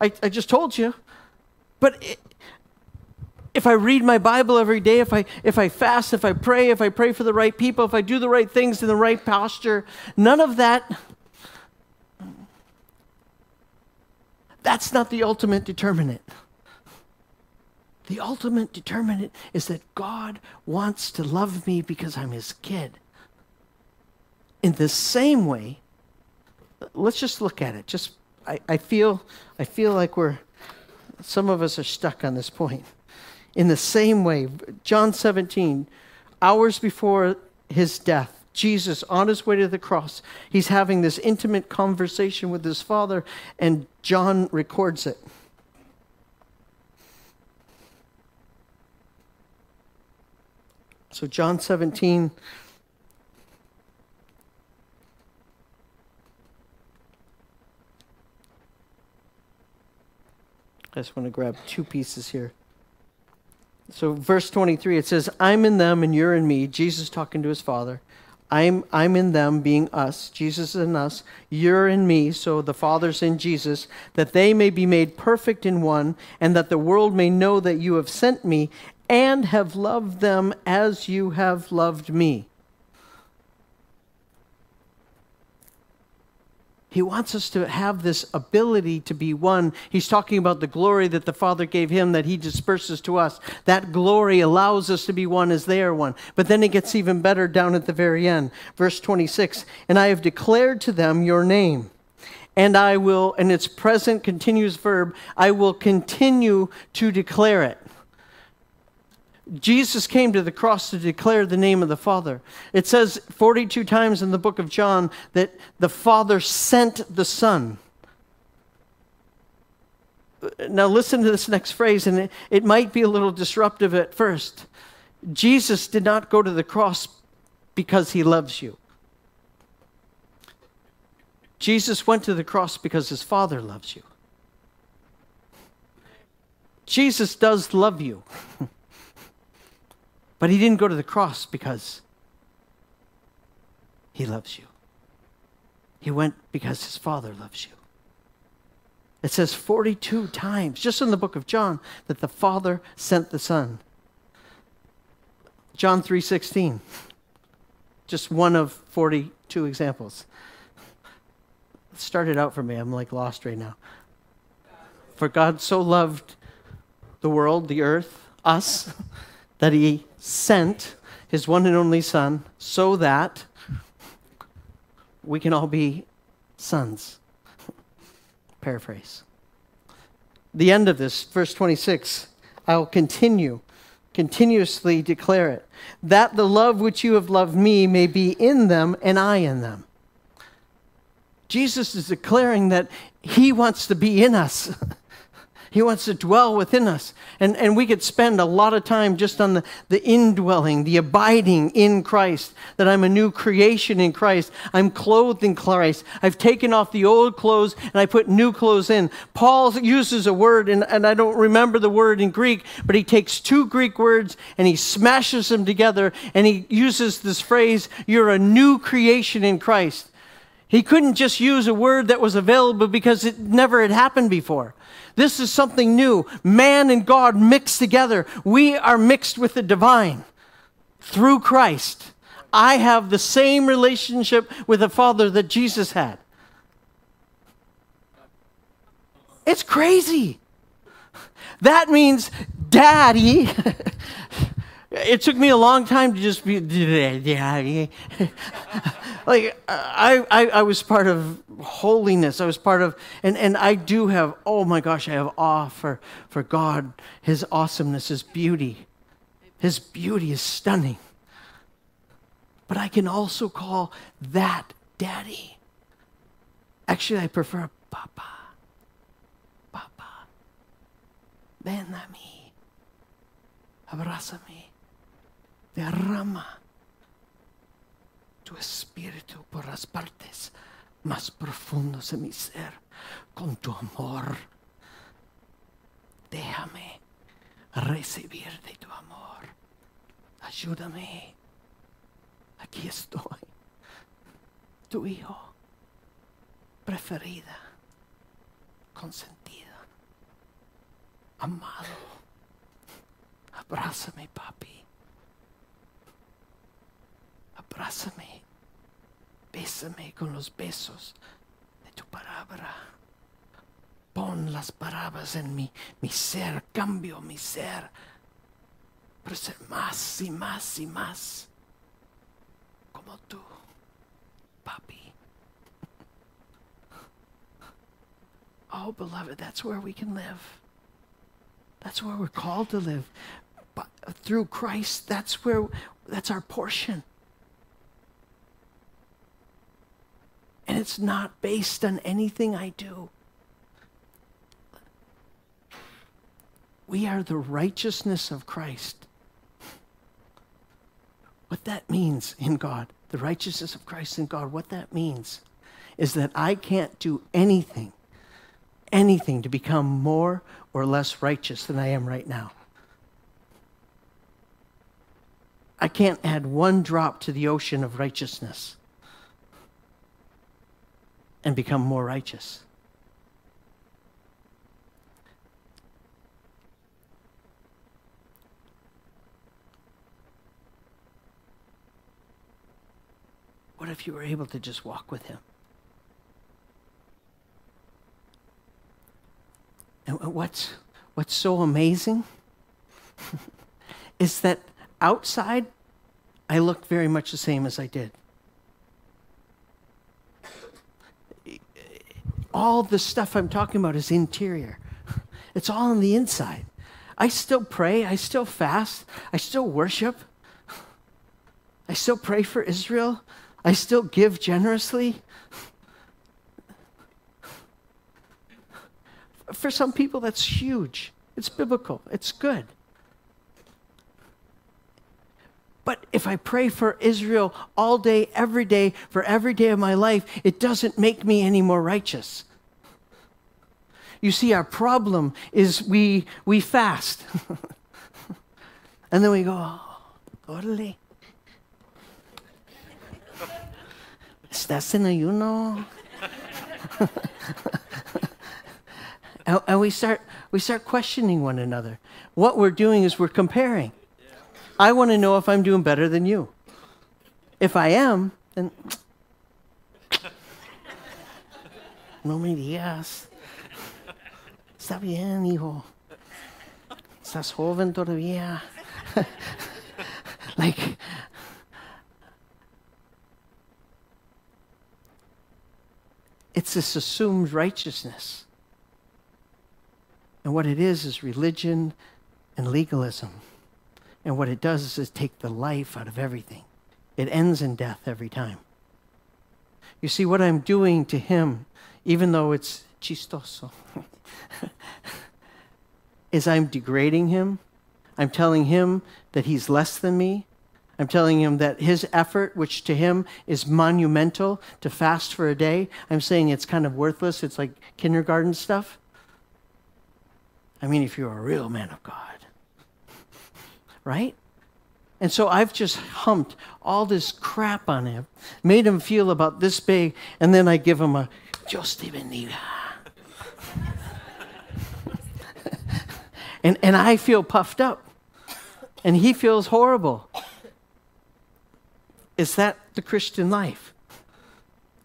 I, I just told you. But it, if I read my Bible every day, if I, if I fast, if I pray, if I pray for the right people, if I do the right things in the right posture, none of that That's not the ultimate determinant. The ultimate determinant is that God wants to love me because I'm his kid. In the same way, let's just look at it. Just I, I feel I feel like we're some of us are stuck on this point. In the same way, John 17, hours before his death, Jesus on his way to the cross. He's having this intimate conversation with his father, and John records it. So, John 17. I just want to grab two pieces here. So, verse 23, it says, I'm in them and you're in me. Jesus talking to his Father. I'm, I'm in them, being us, Jesus in us, you're in me, so the Father's in Jesus, that they may be made perfect in one, and that the world may know that you have sent me and have loved them as you have loved me. He wants us to have this ability to be one. He's talking about the glory that the Father gave him that he disperses to us. That glory allows us to be one as they are one. But then it gets even better down at the very end. Verse 26 And I have declared to them your name. And I will, and it's present continuous verb, I will continue to declare it. Jesus came to the cross to declare the name of the Father. It says 42 times in the book of John that the Father sent the Son. Now, listen to this next phrase, and it, it might be a little disruptive at first. Jesus did not go to the cross because he loves you. Jesus went to the cross because his Father loves you. Jesus does love you. But he didn't go to the cross because he loves you. He went because his Father loves you. It says 42 times, just in the book of John, that the Father sent the Son. John 3:16. Just one of 40 two examples. It started out for me. I'm like lost right now. For God so loved the world, the earth, us, that he sent his one and only Son so that we can all be sons. Paraphrase. The end of this, verse 26, I'll continue, continuously declare it, that the love which you have loved me may be in them and I in them. Jesus is declaring that he wants to be in us. He wants to dwell within us. And, and we could spend a lot of time just on the, the indwelling, the abiding in Christ, that I'm a new creation in Christ. I'm clothed in Christ. I've taken off the old clothes and I put new clothes in. Paul uses a word, and, and I don't remember the word in Greek, but he takes two Greek words and he smashes them together and he uses this phrase, You're a new creation in Christ. He couldn't just use a word that was available because it never had happened before. This is something new. Man and God mixed together. We are mixed with the divine through Christ. I have the same relationship with the Father that Jesus had. It's crazy. That means daddy. it took me a long time to just be like I, I, I was part of holiness. I was part of, and, and I do have, oh my gosh, I have awe for, for God, His awesomeness, His beauty. His beauty is stunning. But I can also call that daddy. Actually, I prefer papa. Papa. Ven a. Abrázame. Derrama tu espíritu por las partes más profundos de mi ser con tu amor. Déjame recibir de tu amor. Ayúdame. Aquí estoy. Tu hijo preferida, consentida, amado. Abrázame, papi. Abrázame. Bésame con los besos de tu palabra. Pon las palabras en mi, mi ser. Cambio mi ser. Para ser más y más y más como tú, papi. Oh, beloved, that's where we can live. That's where we're called to live. But through Christ, that's where that's our portion. And it's not based on anything I do. We are the righteousness of Christ. What that means in God, the righteousness of Christ in God, what that means is that I can't do anything, anything to become more or less righteous than I am right now. I can't add one drop to the ocean of righteousness and become more righteous. What if you were able to just walk with him? And what's, what's so amazing is that outside, I look very much the same as I did. All the stuff I'm talking about is interior. It's all on the inside. I still pray, I still fast, I still worship. I still pray for Israel. I still give generously. For some people, that's huge. It's biblical, it's good. But if I pray for Israel all day, every day, for every day of my life, it doesn't make me any more righteous. You see, our problem is we, we fast. and then we go, oh, órale. ¿Estás en ayuno? and, and we start, we start questioning one another. What we're doing is we're comparing. I want to know if I'm doing better than you. If I am, then no me digas. Está bien, hijo. Estás joven todavía. like, it's this assumed righteousness. And what it is is religion and legalism. And what it does is take the life out of everything. It ends in death every time. You see, what I'm doing to him, even though it's chistoso, is I'm degrading him. I'm telling him that he's less than me. I'm telling him that his effort, which to him is monumental, to fast for a day, I'm saying it's kind of worthless. It's like kindergarten stuff. I mean, if you're a real man of God, right? And so I've just humped all this crap on him, made him feel about this big, and then I give him a Dios te and, and I feel puffed up, and he feels horrible. Is that the Christian life?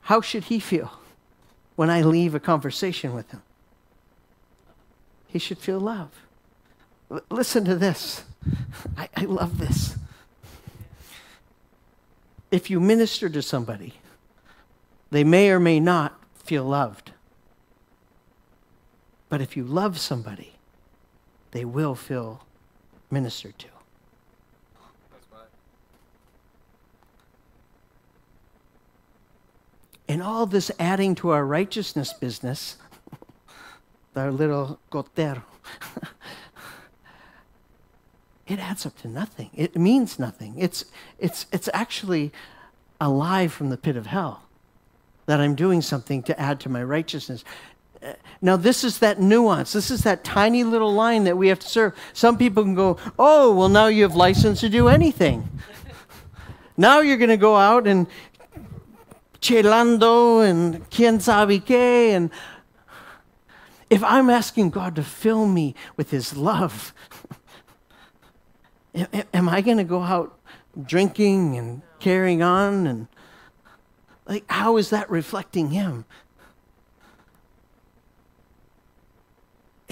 How should he feel when I leave a conversation with him? He should feel love. L- listen to this. I, I love this. If you minister to somebody, they may or may not feel loved. But if you love somebody, they will feel ministered to. And all this adding to our righteousness business, our little gotero, it adds up to nothing. It means nothing. It's, it's, it's actually a lie from the pit of hell that I'm doing something to add to my righteousness. Now, this is that nuance. This is that tiny little line that we have to serve. Some people can go, oh, well, now you have license to do anything. now you're going to go out and chelando and quien sabe qué. And if I'm asking God to fill me with his love, am I going to go out drinking and carrying on? And like, how is that reflecting him?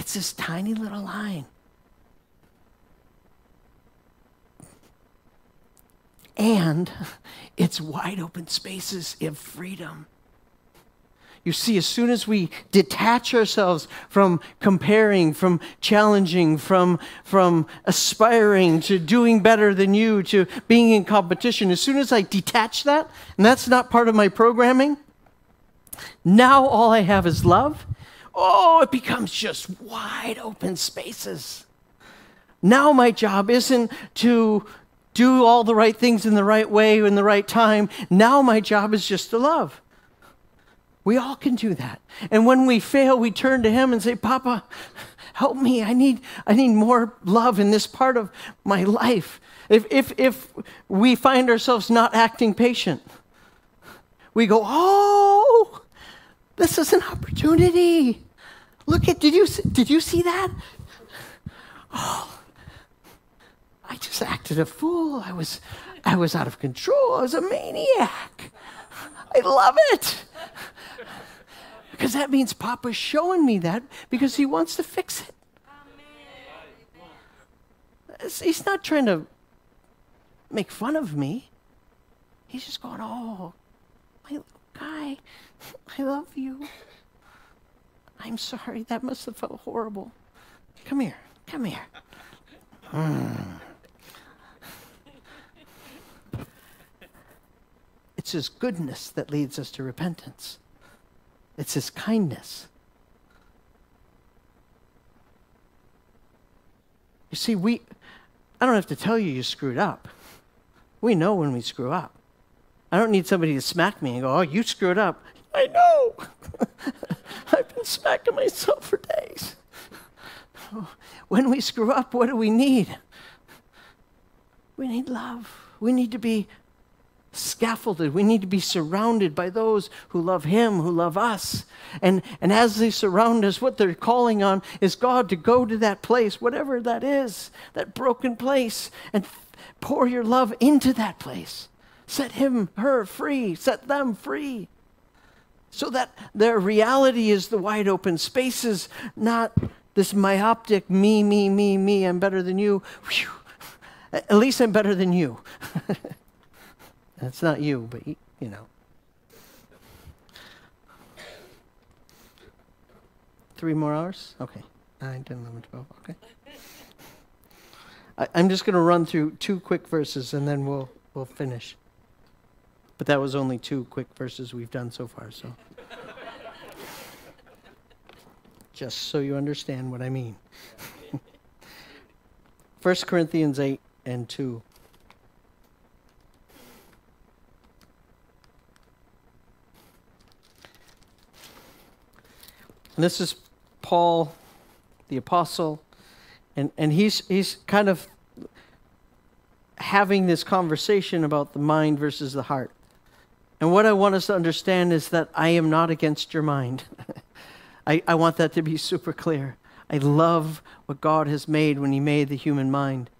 It's this tiny little line. And it's wide open spaces of freedom. You see, as soon as we detach ourselves from comparing, from challenging, from, from aspiring to doing better than you, to being in competition, as soon as I detach that, and that's not part of my programming, now all I have is love. Oh, it becomes just wide open spaces. Now my job isn't to do all the right things in the right way in the right time. Now my job is just to love. We all can do that. And when we fail, we turn to him and say, "Papa, help me. I need I need more love in this part of my life." If if if we find ourselves not acting patient, we go, "Oh, this is an opportunity. Look at did you did you see that? Oh, I just acted a fool. I was I was out of control. I was a maniac. I love it. Because that means Papa's showing me that because he wants to fix it. He's not trying to make fun of me. He's just going, Oh, my little I love you. I'm sorry. That must have felt horrible. Come here. Come here. Hmm. It's His goodness that leads us to repentance, it's His kindness. You see, we, I don't have to tell you you screwed up. We know when we screw up. I don't need somebody to smack me and go, oh, you screwed up. I know. I've been smacking myself for days. When we screw up, what do we need? We need love. We need to be scaffolded. We need to be surrounded by those who love Him, who love us. And, and as they surround us, what they're calling on is God to go to that place, whatever that is, that broken place, and pour your love into that place. Set him, her free, set them free. So that their reality is the wide open spaces, not this myopic me, me, me, me, I'm better than you. Whew. At least I'm better than you. That's not you, but you know. Three more hours? Okay. 9, 10, 11, 12. Okay. I, I'm just going to run through two quick verses and then we'll, we'll finish. But that was only two quick verses we've done so far, so. just so you understand what I mean. 1 Corinthians 8 and 2. And this is Paul, the apostle, and, and he's, he's kind of having this conversation about the mind versus the heart. And what I want us to understand is that I am not against your mind. I, I want that to be super clear. I love what God has made when He made the human mind.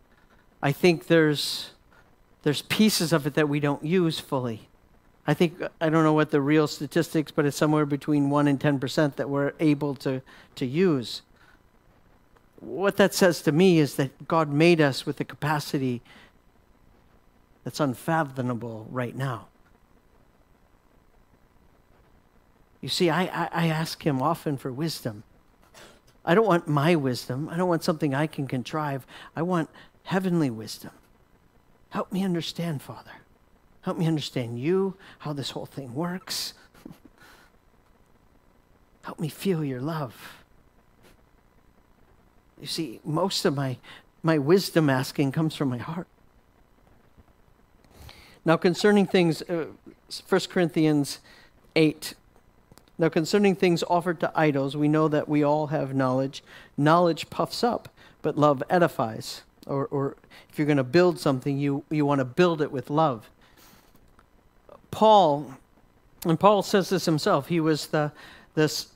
I think there's, there's pieces of it that we don't use fully. I think, I don't know what the real statistics, but it's somewhere between 1 and 10% that we're able to, to use. What that says to me is that God made us with a capacity that's unfathomable right now. You see, I, I, I, ask him often for wisdom. I don't want my wisdom. I don't want something I can contrive. I want heavenly wisdom. Help me understand, Father. Help me understand you, how this whole thing works. Help me feel your love. You see, most of my, my wisdom asking comes from my heart. Now, concerning things, uh, 1 Corinthians 8. Now, concerning things offered to idols, we know that we all have knowledge. Knowledge puffs up, but love edifies. Or, or if you're going to build something, you, you want to build it with love. Paul, and Paul says this himself, he was the, this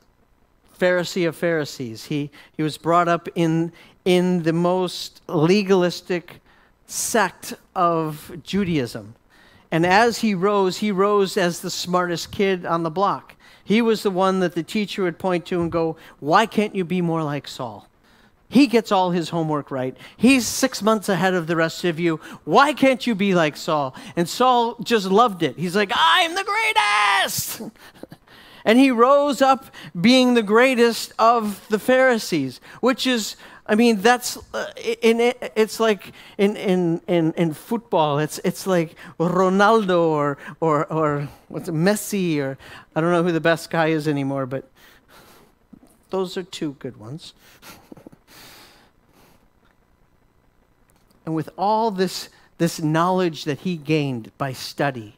Pharisee of Pharisees. He, he was brought up in, in the most legalistic sect of Judaism. And as he rose, he rose as the smartest kid on the block. He was the one that the teacher would point to and go, Why can't you be more like Saul? He gets all his homework right. He's six months ahead of the rest of you. Why can't you be like Saul? And Saul just loved it. He's like, I'm the greatest. and he rose up being the greatest of the Pharisees, which is I mean, that's uh, in it, it's like in, in, in, in football, it's, it's like Ronaldo or, or, or what's it, Messi, or I don't know who the best guy is anymore, but those are two good ones. and with all this, this knowledge that he gained by study,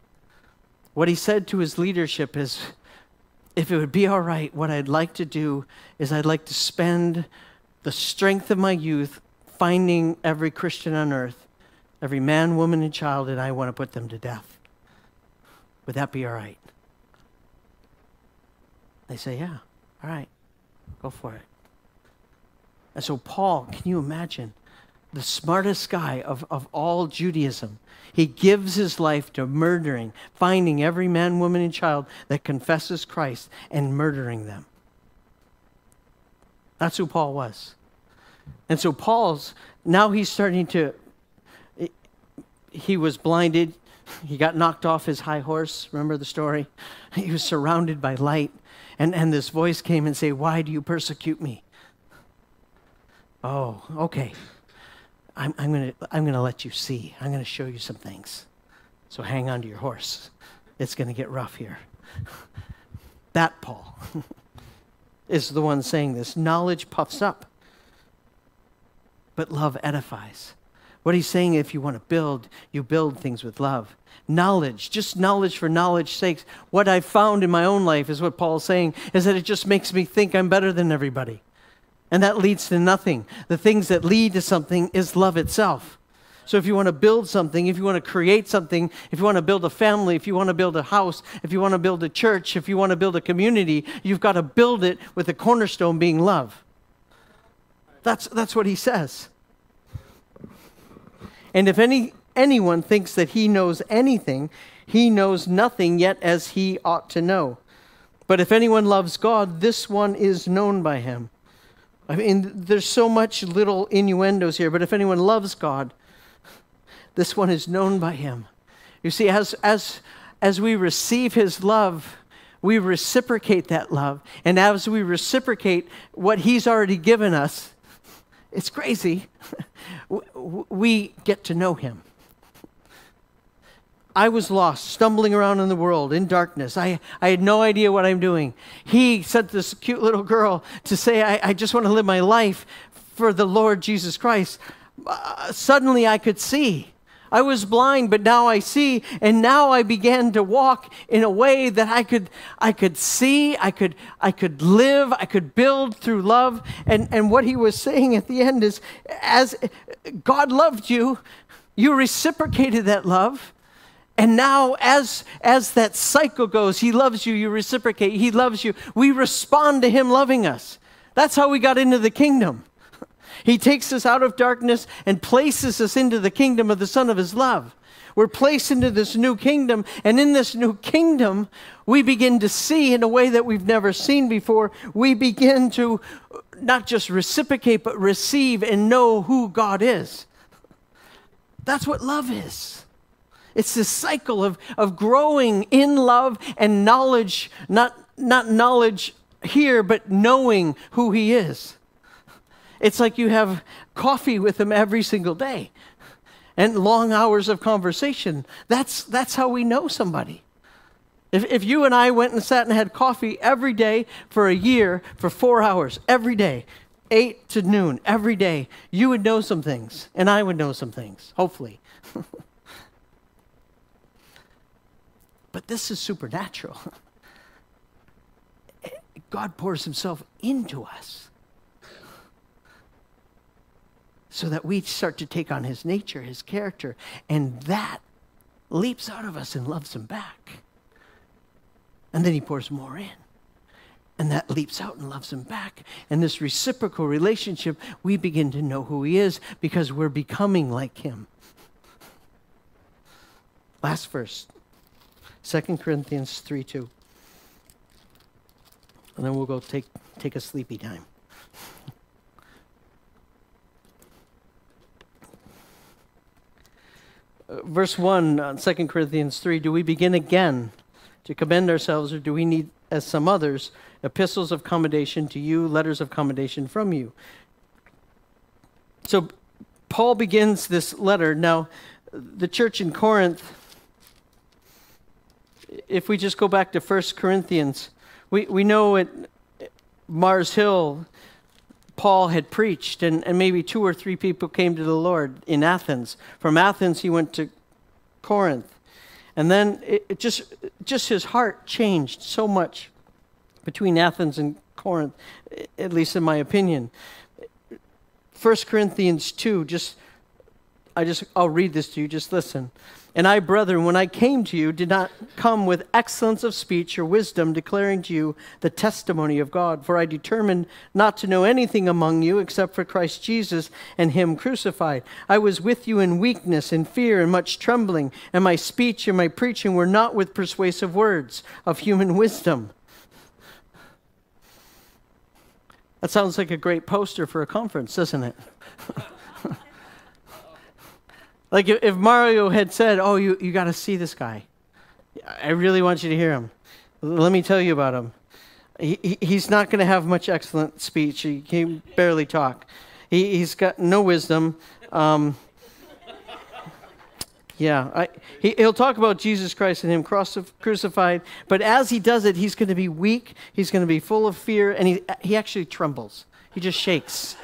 what he said to his leadership is if it would be all right, what I'd like to do is I'd like to spend the strength of my youth, finding every Christian on earth, every man, woman, and child, and I want to put them to death. Would that be all right? They say, Yeah, all right, go for it. And so, Paul, can you imagine? The smartest guy of, of all Judaism. He gives his life to murdering, finding every man, woman, and child that confesses Christ and murdering them. That's who Paul was. And so Paul's, now he's starting to, he was blinded. He got knocked off his high horse. Remember the story? He was surrounded by light. And, and this voice came and say, why do you persecute me? Oh, okay. I'm, I'm going to I'm gonna let you see. I'm going to show you some things. So hang on to your horse. It's going to get rough here. That Paul is the one saying this. Knowledge puffs up but love edifies. What he's saying, if you want to build, you build things with love. Knowledge, just knowledge for knowledge's sake. What I've found in my own life is what Paul's saying, is that it just makes me think I'm better than everybody. And that leads to nothing. The things that lead to something is love itself. So if you want to build something, if you want to create something, if you want to build a family, if you want to build a house, if you want to build a church, if you want to build a community, you've got to build it with the cornerstone being love. That's, that's what he says. And if any, anyone thinks that he knows anything, he knows nothing yet as he ought to know. But if anyone loves God, this one is known by him. I mean, there's so much little innuendos here, but if anyone loves God, this one is known by him. You see, as, as, as we receive his love, we reciprocate that love. And as we reciprocate what he's already given us, it's crazy. we get to know him. I was lost, stumbling around in the world in darkness. I, I had no idea what I'm doing. He sent this cute little girl to say, I, I just want to live my life for the Lord Jesus Christ. Uh, suddenly I could see. I was blind, but now I see, and now I began to walk in a way that I could, I could see, I could, I could live, I could build through love. And, and what he was saying at the end is, as God loved you, you reciprocated that love. And now, as, as that cycle goes, He loves you, you reciprocate, He loves you. We respond to Him loving us. That's how we got into the kingdom. He takes us out of darkness and places us into the kingdom of the Son of His love. We're placed into this new kingdom, and in this new kingdom, we begin to see in a way that we've never seen before. We begin to not just reciprocate, but receive and know who God is. That's what love is. It's this cycle of, of growing in love and knowledge, not, not knowledge here, but knowing who He is. It's like you have coffee with them every single day and long hours of conversation. That's, that's how we know somebody. If, if you and I went and sat and had coffee every day for a year for four hours, every day, eight to noon, every day, you would know some things, and I would know some things, hopefully. But this is supernatural. God pours himself into us so that we start to take on his nature, his character, and that leaps out of us and loves him back. And then he pours more in. And that leaps out and loves him back. And this reciprocal relationship, we begin to know who he is because we're becoming like him. Last verse. 2 Corinthians 3 2. And then we'll go take, take a sleepy time. Verse 1 on 2 Corinthians 3 Do we begin again to commend ourselves, or do we need, as some others, epistles of commendation to you, letters of commendation from you? So Paul begins this letter. Now, the church in Corinth if we just go back to 1 Corinthians, we, we know at Mars Hill, Paul had preached, and, and maybe two or three people came to the Lord in Athens. From Athens, he went to Corinth. And then it, it just, just his heart changed so much between Athens and Corinth, at least in my opinion. 1 Corinthians 2, just, I just, I'll read this to you, just listen. And I, brethren, when I came to you, did not come with excellence of speech or wisdom, declaring to you the testimony of God. For I determined not to know anything among you except for Christ Jesus and Him crucified. I was with you in weakness, in fear, and much trembling, and my speech and my preaching were not with persuasive words of human wisdom. That sounds like a great poster for a conference, doesn't it? Like if, Mario had said, Oh, you, you got to see this guy. I really want you to hear him. Let me tell you about him. He, he's not going to have much excellent speech. He can barely talk. He, he's got no wisdom. Um, yeah, I, he, will talk about Jesus Christ and Him crucified, but as he does it, he's going to be weak. He's going to be full of fear, and he, he actually trembles. He just shakes.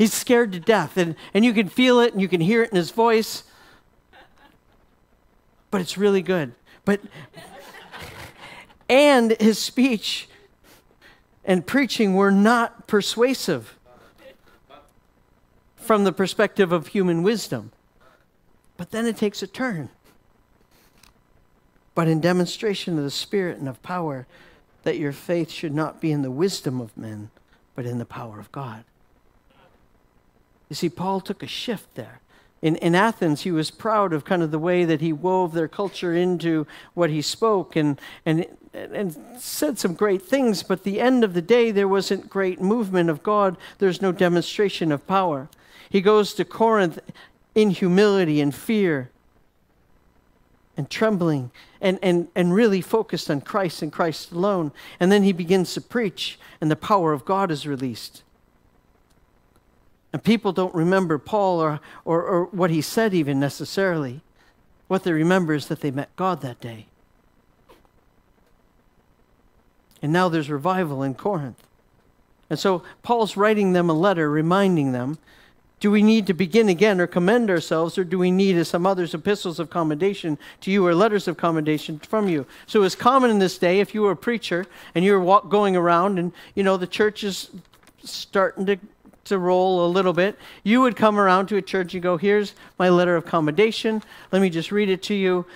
He's scared to death, and, and you can feel it and you can hear it in his voice. But it's really good. But and his speech and preaching were not persuasive from the perspective of human wisdom. But then it takes a turn. But in demonstration of the Spirit and of power, that your faith should not be in the wisdom of men, but in the power of God. You see, Paul took a shift there. In, in Athens, he was proud of kind of the way that he wove their culture into what he spoke and, and, and said some great things, but the end of the day, there wasn't great movement of God. There's no demonstration of power. He goes to Corinth in humility and fear and trembling and, and, and really focused on Christ and Christ alone. And then he begins to preach, and the power of God is released. And people don't remember Paul or, or, or what he said, even necessarily. What they remember is that they met God that day. And now there's revival in Corinth. And so Paul's writing them a letter reminding them do we need to begin again or commend ourselves, or do we need, as some others, epistles of commendation to you or letters of commendation from you? So it's common in this day if you were a preacher and you were going around and, you know, the church is starting to to roll a little bit, you would come around to a church and go, Here's my letter of commendation. Let me just read it to you.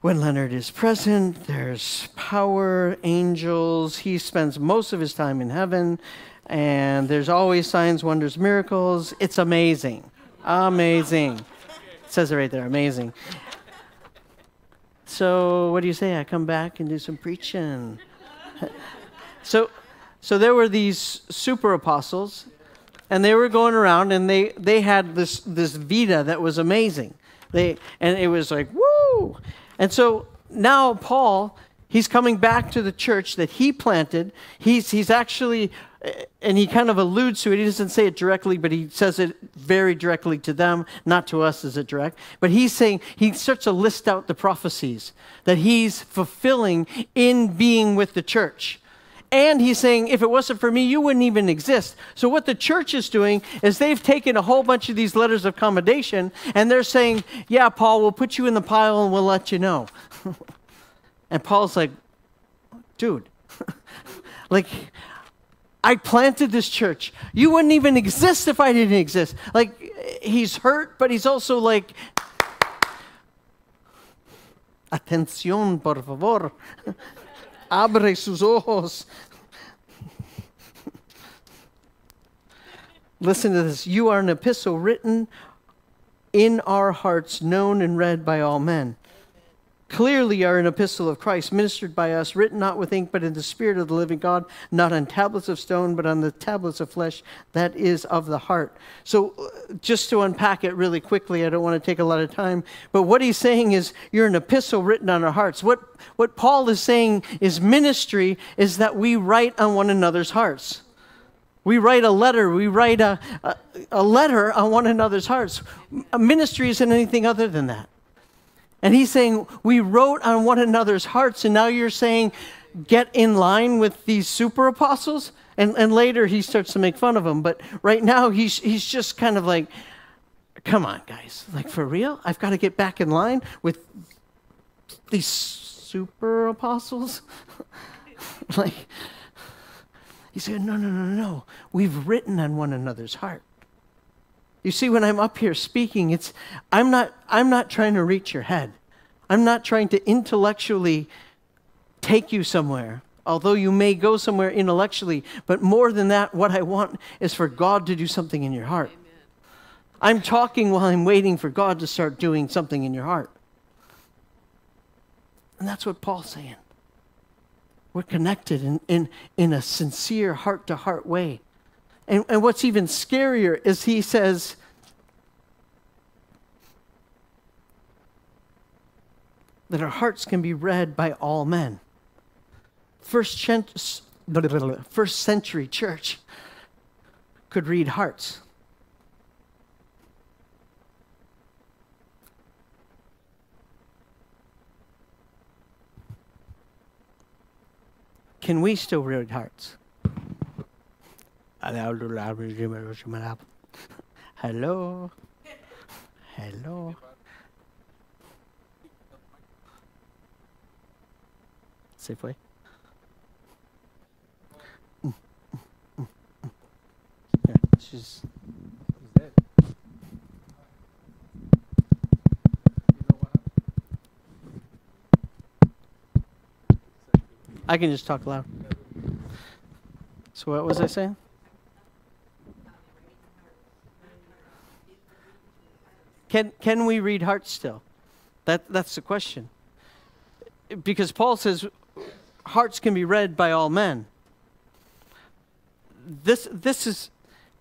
When Leonard is present, there's power, angels. He spends most of his time in heaven, and there's always signs, wonders, miracles. It's amazing. Amazing. It says it right there amazing. So, what do you say? I come back and do some preaching. so, so there were these super apostles, and they were going around, and they, they had this, this Vita that was amazing. They, and it was like, woo! And so now Paul, he's coming back to the church that he planted. He's, he's actually, and he kind of alludes to it. He doesn't say it directly, but he says it very directly to them, not to us is it direct. But he's saying, he starts to list out the prophecies that he's fulfilling in being with the church. And he's saying, if it wasn't for me, you wouldn't even exist. So, what the church is doing is they've taken a whole bunch of these letters of commendation and they're saying, Yeah, Paul, we'll put you in the pile and we'll let you know. and Paul's like, Dude, like, I planted this church. You wouldn't even exist if I didn't exist. Like, he's hurt, but he's also like, Atención, por favor. Abre sus ojos. Listen to this. You are an epistle written in our hearts, known and read by all men clearly are an epistle of Christ, ministered by us, written not with ink, but in the Spirit of the living God, not on tablets of stone, but on the tablets of flesh, that is of the heart. So, uh, just to unpack it really quickly, I don't want to take a lot of time, but what he's saying is, you're an epistle written on our hearts. What, what Paul is saying is ministry is that we write on one another's hearts. We write a letter, we write a, a, a letter on one another's hearts. A ministry isn't anything other than that. And he's saying, We wrote on one another's hearts, and now you're saying, Get in line with these super apostles? And, and later he starts to make fun of them. But right now he's, he's just kind of like, Come on, guys. Like, for real? I've got to get back in line with these super apostles? like, he said, No, no, no, no. We've written on one another's heart. You see, when I'm up here speaking, it's I'm not I'm not trying to reach your head. I'm not trying to intellectually take you somewhere, although you may go somewhere intellectually. But more than that, what I want is for God to do something in your heart. Amen. I'm talking while I'm waiting for God to start doing something in your heart. And that's what Paul's saying. We're connected in, in, in a sincere heart to heart way. And, and what's even scarier is he says, that our hearts can be read by all men. First, first century church could read hearts. Can we still read hearts? Hello. Hello. Safeway. Yeah, she's. I can just talk loud. So what was I saying? Can, can we read hearts still? That, that's the question. Because Paul says hearts can be read by all men. This, this, is,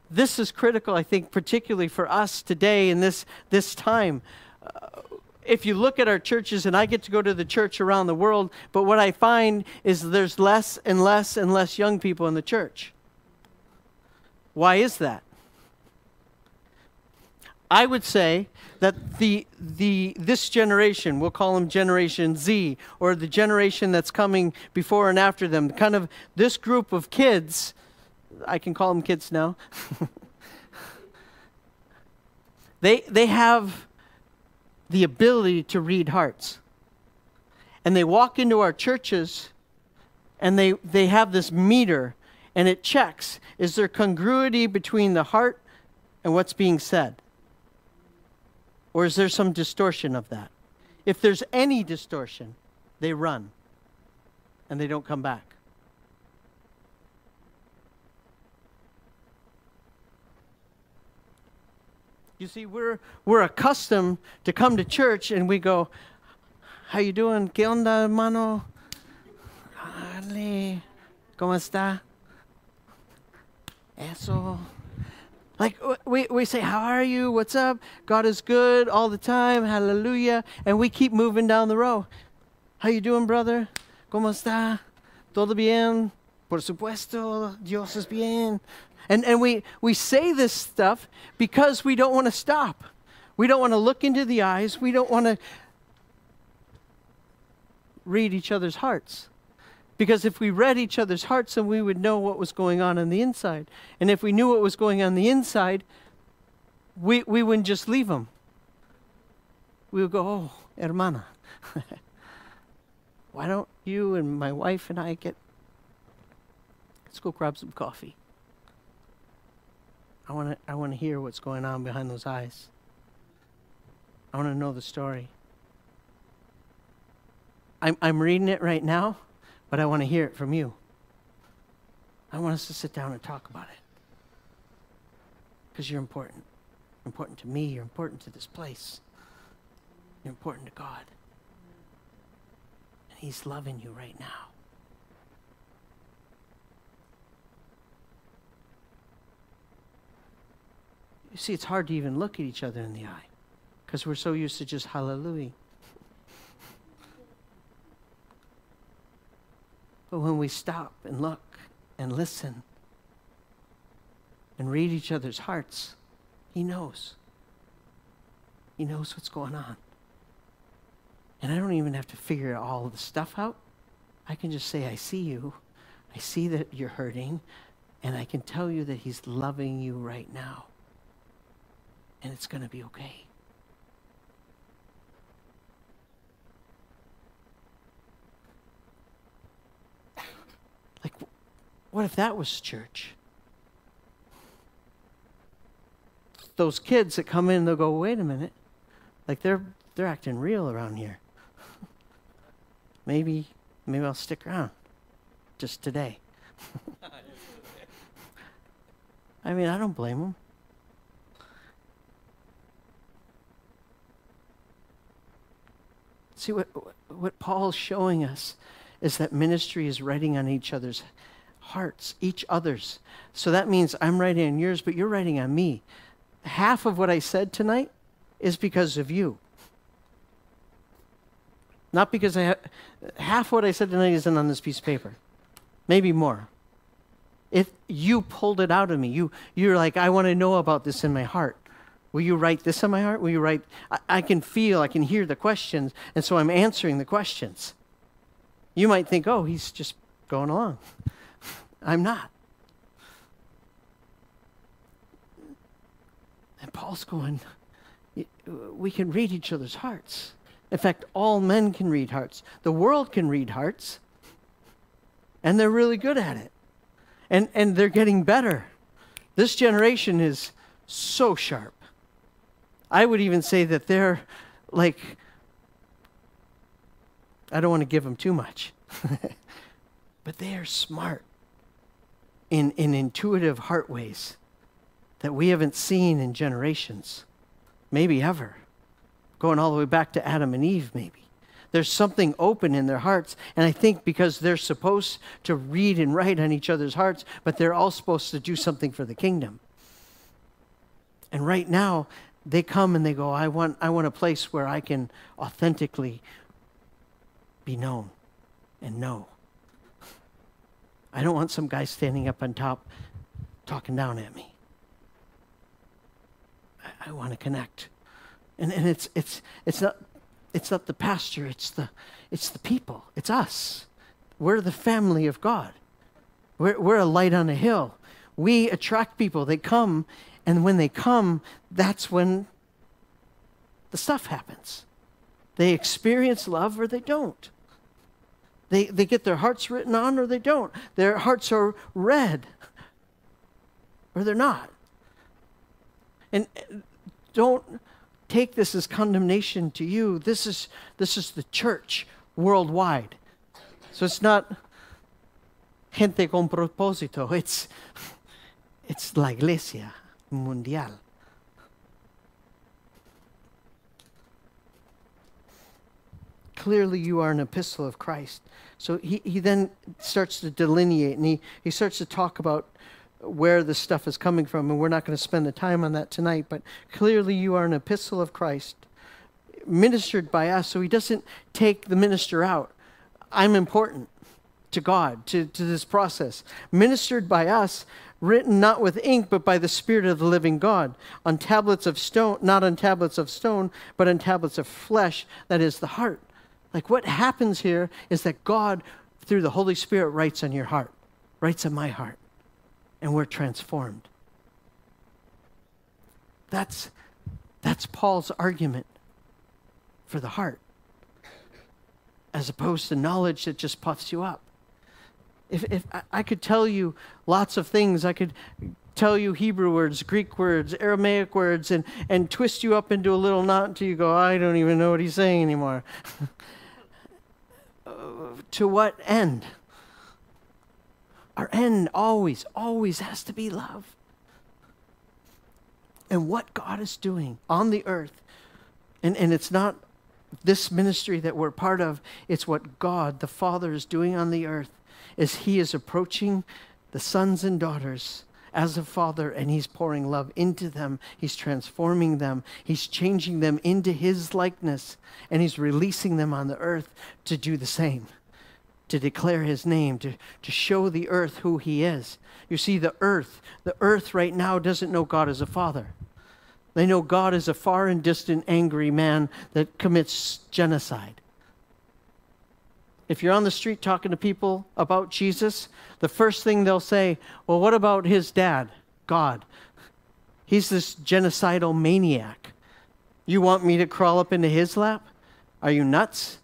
this is critical, I think, particularly for us today in this, this time. Uh, if you look at our churches, and I get to go to the church around the world, but what I find is there's less and less and less young people in the church. Why is that? I would say that the, the, this generation, we'll call them Generation Z, or the generation that's coming before and after them, kind of this group of kids, I can call them kids now, they, they have the ability to read hearts. And they walk into our churches and they, they have this meter and it checks is there congruity between the heart and what's being said? Or is there some distortion of that? If there's any distortion, they run and they don't come back. You see, we're, we're accustomed to come to church and we go, how you doing? ¿Qué onda, hermano? Dale. ¿Cómo está? Eso. Like we, we say, How are you? What's up? God is good all the time. Hallelujah. And we keep moving down the row. How you doing, brother? ¿Cómo está? ¿Todo bien? Por supuesto, Dios es bien. And, and we, we say this stuff because we don't want to stop. We don't want to look into the eyes. We don't want to read each other's hearts. Because if we read each other's hearts, then we would know what was going on on the inside. And if we knew what was going on the inside, we, we wouldn't just leave them. We would go, oh, hermana, why don't you and my wife and I get, let's go grab some coffee. I want to I want to hear what's going on behind those eyes. I want to know the story. I'm, I'm reading it right now but I want to hear it from you. I want us to sit down and talk about it. Because you're important. You're important to me. You're important to this place. You're important to God. And He's loving you right now. You see, it's hard to even look at each other in the eye because we're so used to just hallelujah. But when we stop and look and listen and read each other's hearts, He knows. He knows what's going on. And I don't even have to figure all the stuff out. I can just say, I see you. I see that you're hurting. And I can tell you that He's loving you right now. And it's going to be okay. Like, what if that was church? Those kids that come in, they'll go, wait a minute. Like they're they're acting real around here. maybe maybe I'll stick around just today. I mean, I don't blame them. See what what Paul's showing us is that ministry is writing on each other's hearts, each other's. So that means I'm writing on yours, but you're writing on me. Half of what I said tonight is because of you. Not because I have, half what I said tonight isn't on this piece of paper. Maybe more. If you pulled it out of me, you, you're like, I want to know about this in my heart. Will you write this in my heart? Will you write? I, I can feel, I can hear the questions, and so I'm answering the questions. You might think, oh, he's just going along. I'm not. And Paul's going, we can read each other's hearts. In fact, all men can read hearts. The world can read hearts, and they're really good at it. And, and they're getting better. This generation is so sharp. I would even say that they're like I don't want to give them too much. but they are smart in, in intuitive heart ways that we haven't seen in generations. maybe ever. Going all the way back to Adam and Eve, maybe. There's something open in their hearts. And I think because they're supposed to read and write on each other's hearts, but they're all supposed to do something for the kingdom. And right now, they come and they go, I want, I want a place where I can authentically be known and know. I don't want some guy standing up on top talking down at me. I, I want to connect. And, and it's, it's, it's, not, it's not the pastor, it's the, it's the people, it's us. We're the family of God. We're, we're a light on a hill. We attract people. They come, and when they come, that's when the stuff happens. They experience love or they don't. They, they get their hearts written on or they don't. Their hearts are read or they're not. And uh, don't take this as condemnation to you. This is, this is the church worldwide. So it's not gente con propósito, it's, it's la iglesia mundial. Clearly, you are an epistle of Christ. So he, he then starts to delineate and he, he starts to talk about where this stuff is coming from. And we're not going to spend the time on that tonight, but clearly, you are an epistle of Christ, ministered by us. So he doesn't take the minister out. I'm important to God, to, to this process. Ministered by us, written not with ink, but by the Spirit of the living God, on tablets of stone, not on tablets of stone, but on tablets of flesh, that is the heart. Like what happens here is that God, through the Holy Spirit, writes on your heart, writes on my heart, and we're transformed. That's, that's Paul's argument for the heart, as opposed to knowledge that just puffs you up. If, if I could tell you lots of things, I could tell you Hebrew words, Greek words, Aramaic words, and, and twist you up into a little knot until you go, I don't even know what he's saying anymore. to what end? Our end always, always has to be love. And what God is doing on the earth, and, and it's not this ministry that we're part of, it's what God, the Father, is doing on the earth as he is approaching the sons and daughters as a father and he's pouring love into them. He's transforming them. He's changing them into his likeness and he's releasing them on the earth to do the same, to declare his name, to, to show the earth who he is. You see, the earth, the earth right now doesn't know God as a father. They know God as a far and distant, angry man that commits genocide. If you're on the street talking to people about Jesus, the first thing they'll say, Well, what about his dad, God? He's this genocidal maniac. You want me to crawl up into his lap? Are you nuts?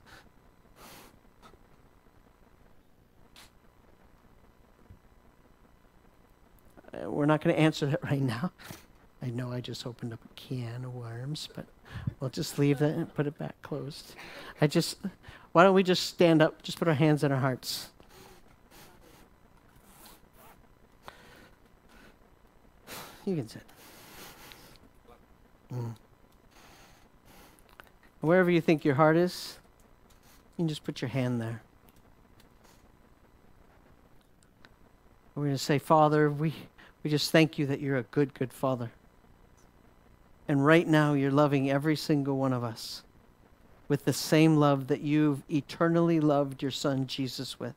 We're not going to answer that right now. I know I just opened up a can of worms, but we'll just leave that and put it back closed. I just, why don't we just stand up, just put our hands in our hearts. You can sit. Mm. Wherever you think your heart is, you can just put your hand there. We're going to say, Father, we, we just thank you that you're a good, good Father. And right now, you're loving every single one of us with the same love that you've eternally loved your Son Jesus with.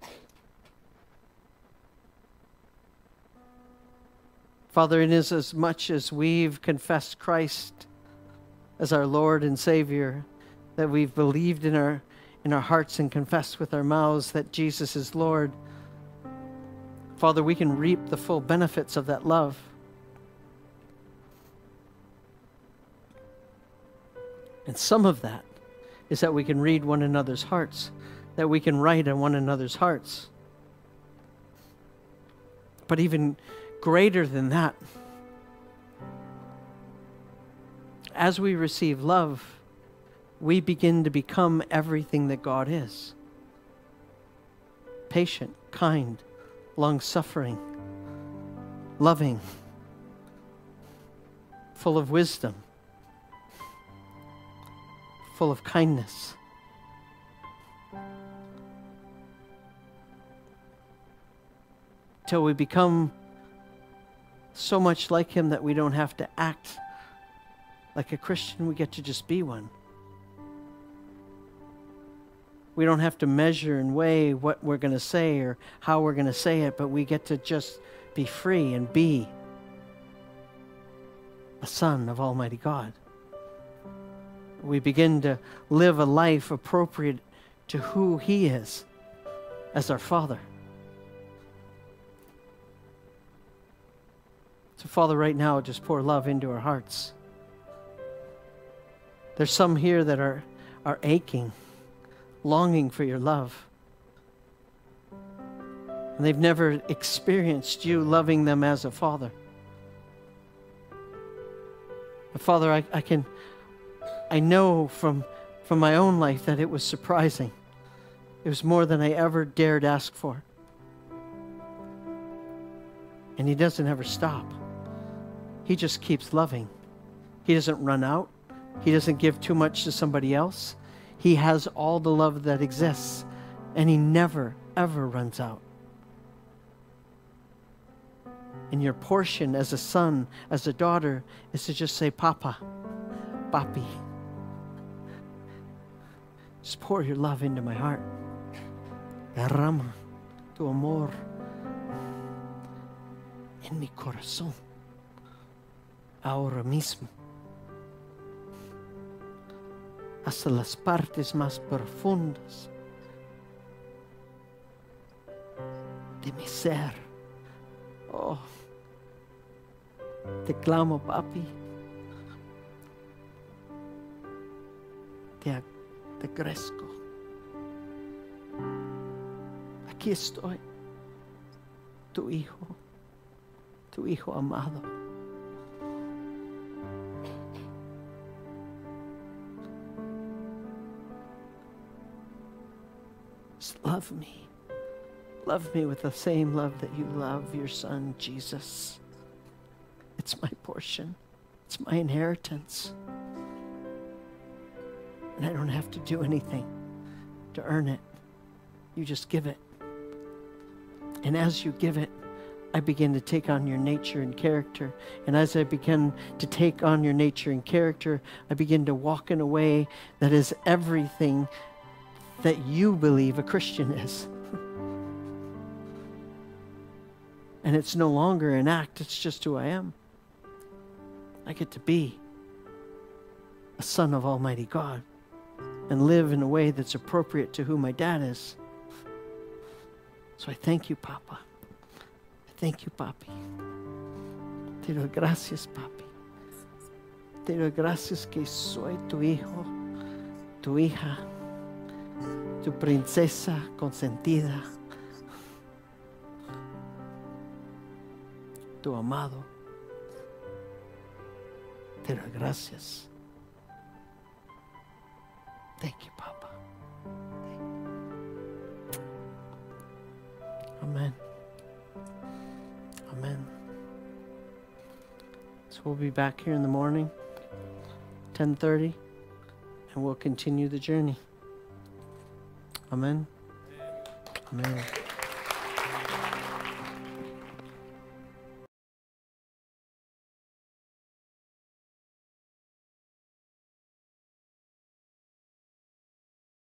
Father, is as much as we've confessed Christ as our Lord and Savior, that we've believed in our, in our hearts and confessed with our mouths that Jesus is Lord, Father, we can reap the full benefits of that love. And some of that is that we can read one another's hearts, that we can write on one another's hearts. But even greater than that, as we receive love, we begin to become everything that God is patient, kind, long suffering, loving, full of wisdom full of kindness. Till we become so much like Him that we don't have to act like a Christian, we get to just be one. We don't have to measure and weigh what we're going to say or how we're going to say it, but we get to just be free and be a son of Almighty God. We begin to live a life appropriate to who He is as our Father. So, Father, right now, just pour love into our hearts. There's some here that are, are aching, longing for your love. And they've never experienced you loving them as a father. But Father, I, I can I know from from my own life that it was surprising. It was more than I ever dared ask for. And he doesn't ever stop. He just keeps loving. He doesn't run out. He doesn't give too much to somebody else. He has all the love that exists, and He never, ever runs out. And your portion as a son, as a daughter, is to just say, Papa, Papi. Just pour your love into my heart. Derrama tu amor en mi corazón ahora mismo. Hasta las partes más profundas de mi ser. Oh, te clamo, papi. Te, te crezco. Aquí estoy, tu hijo, tu hijo amado. Love me. Love me with the same love that you love your son, Jesus. It's my portion, it's my inheritance. And I don't have to do anything to earn it. You just give it. And as you give it, I begin to take on your nature and character. And as I begin to take on your nature and character, I begin to walk in a way that is everything that you believe a Christian is. and it's no longer an act, it's just who I am. I get to be a son of Almighty God and live in a way that's appropriate to who my dad is. So I thank you, Papa. I thank you, Papi. Te doy gracias, Papi. Te doy gracias que soy tu hijo, tu hija tu princesa consentida, tu amado. Te doy gracias. Thank you, Papa. Amen. Amen. So we'll be back here in the morning, 10:30, and we'll continue the journey. Amen. Amen.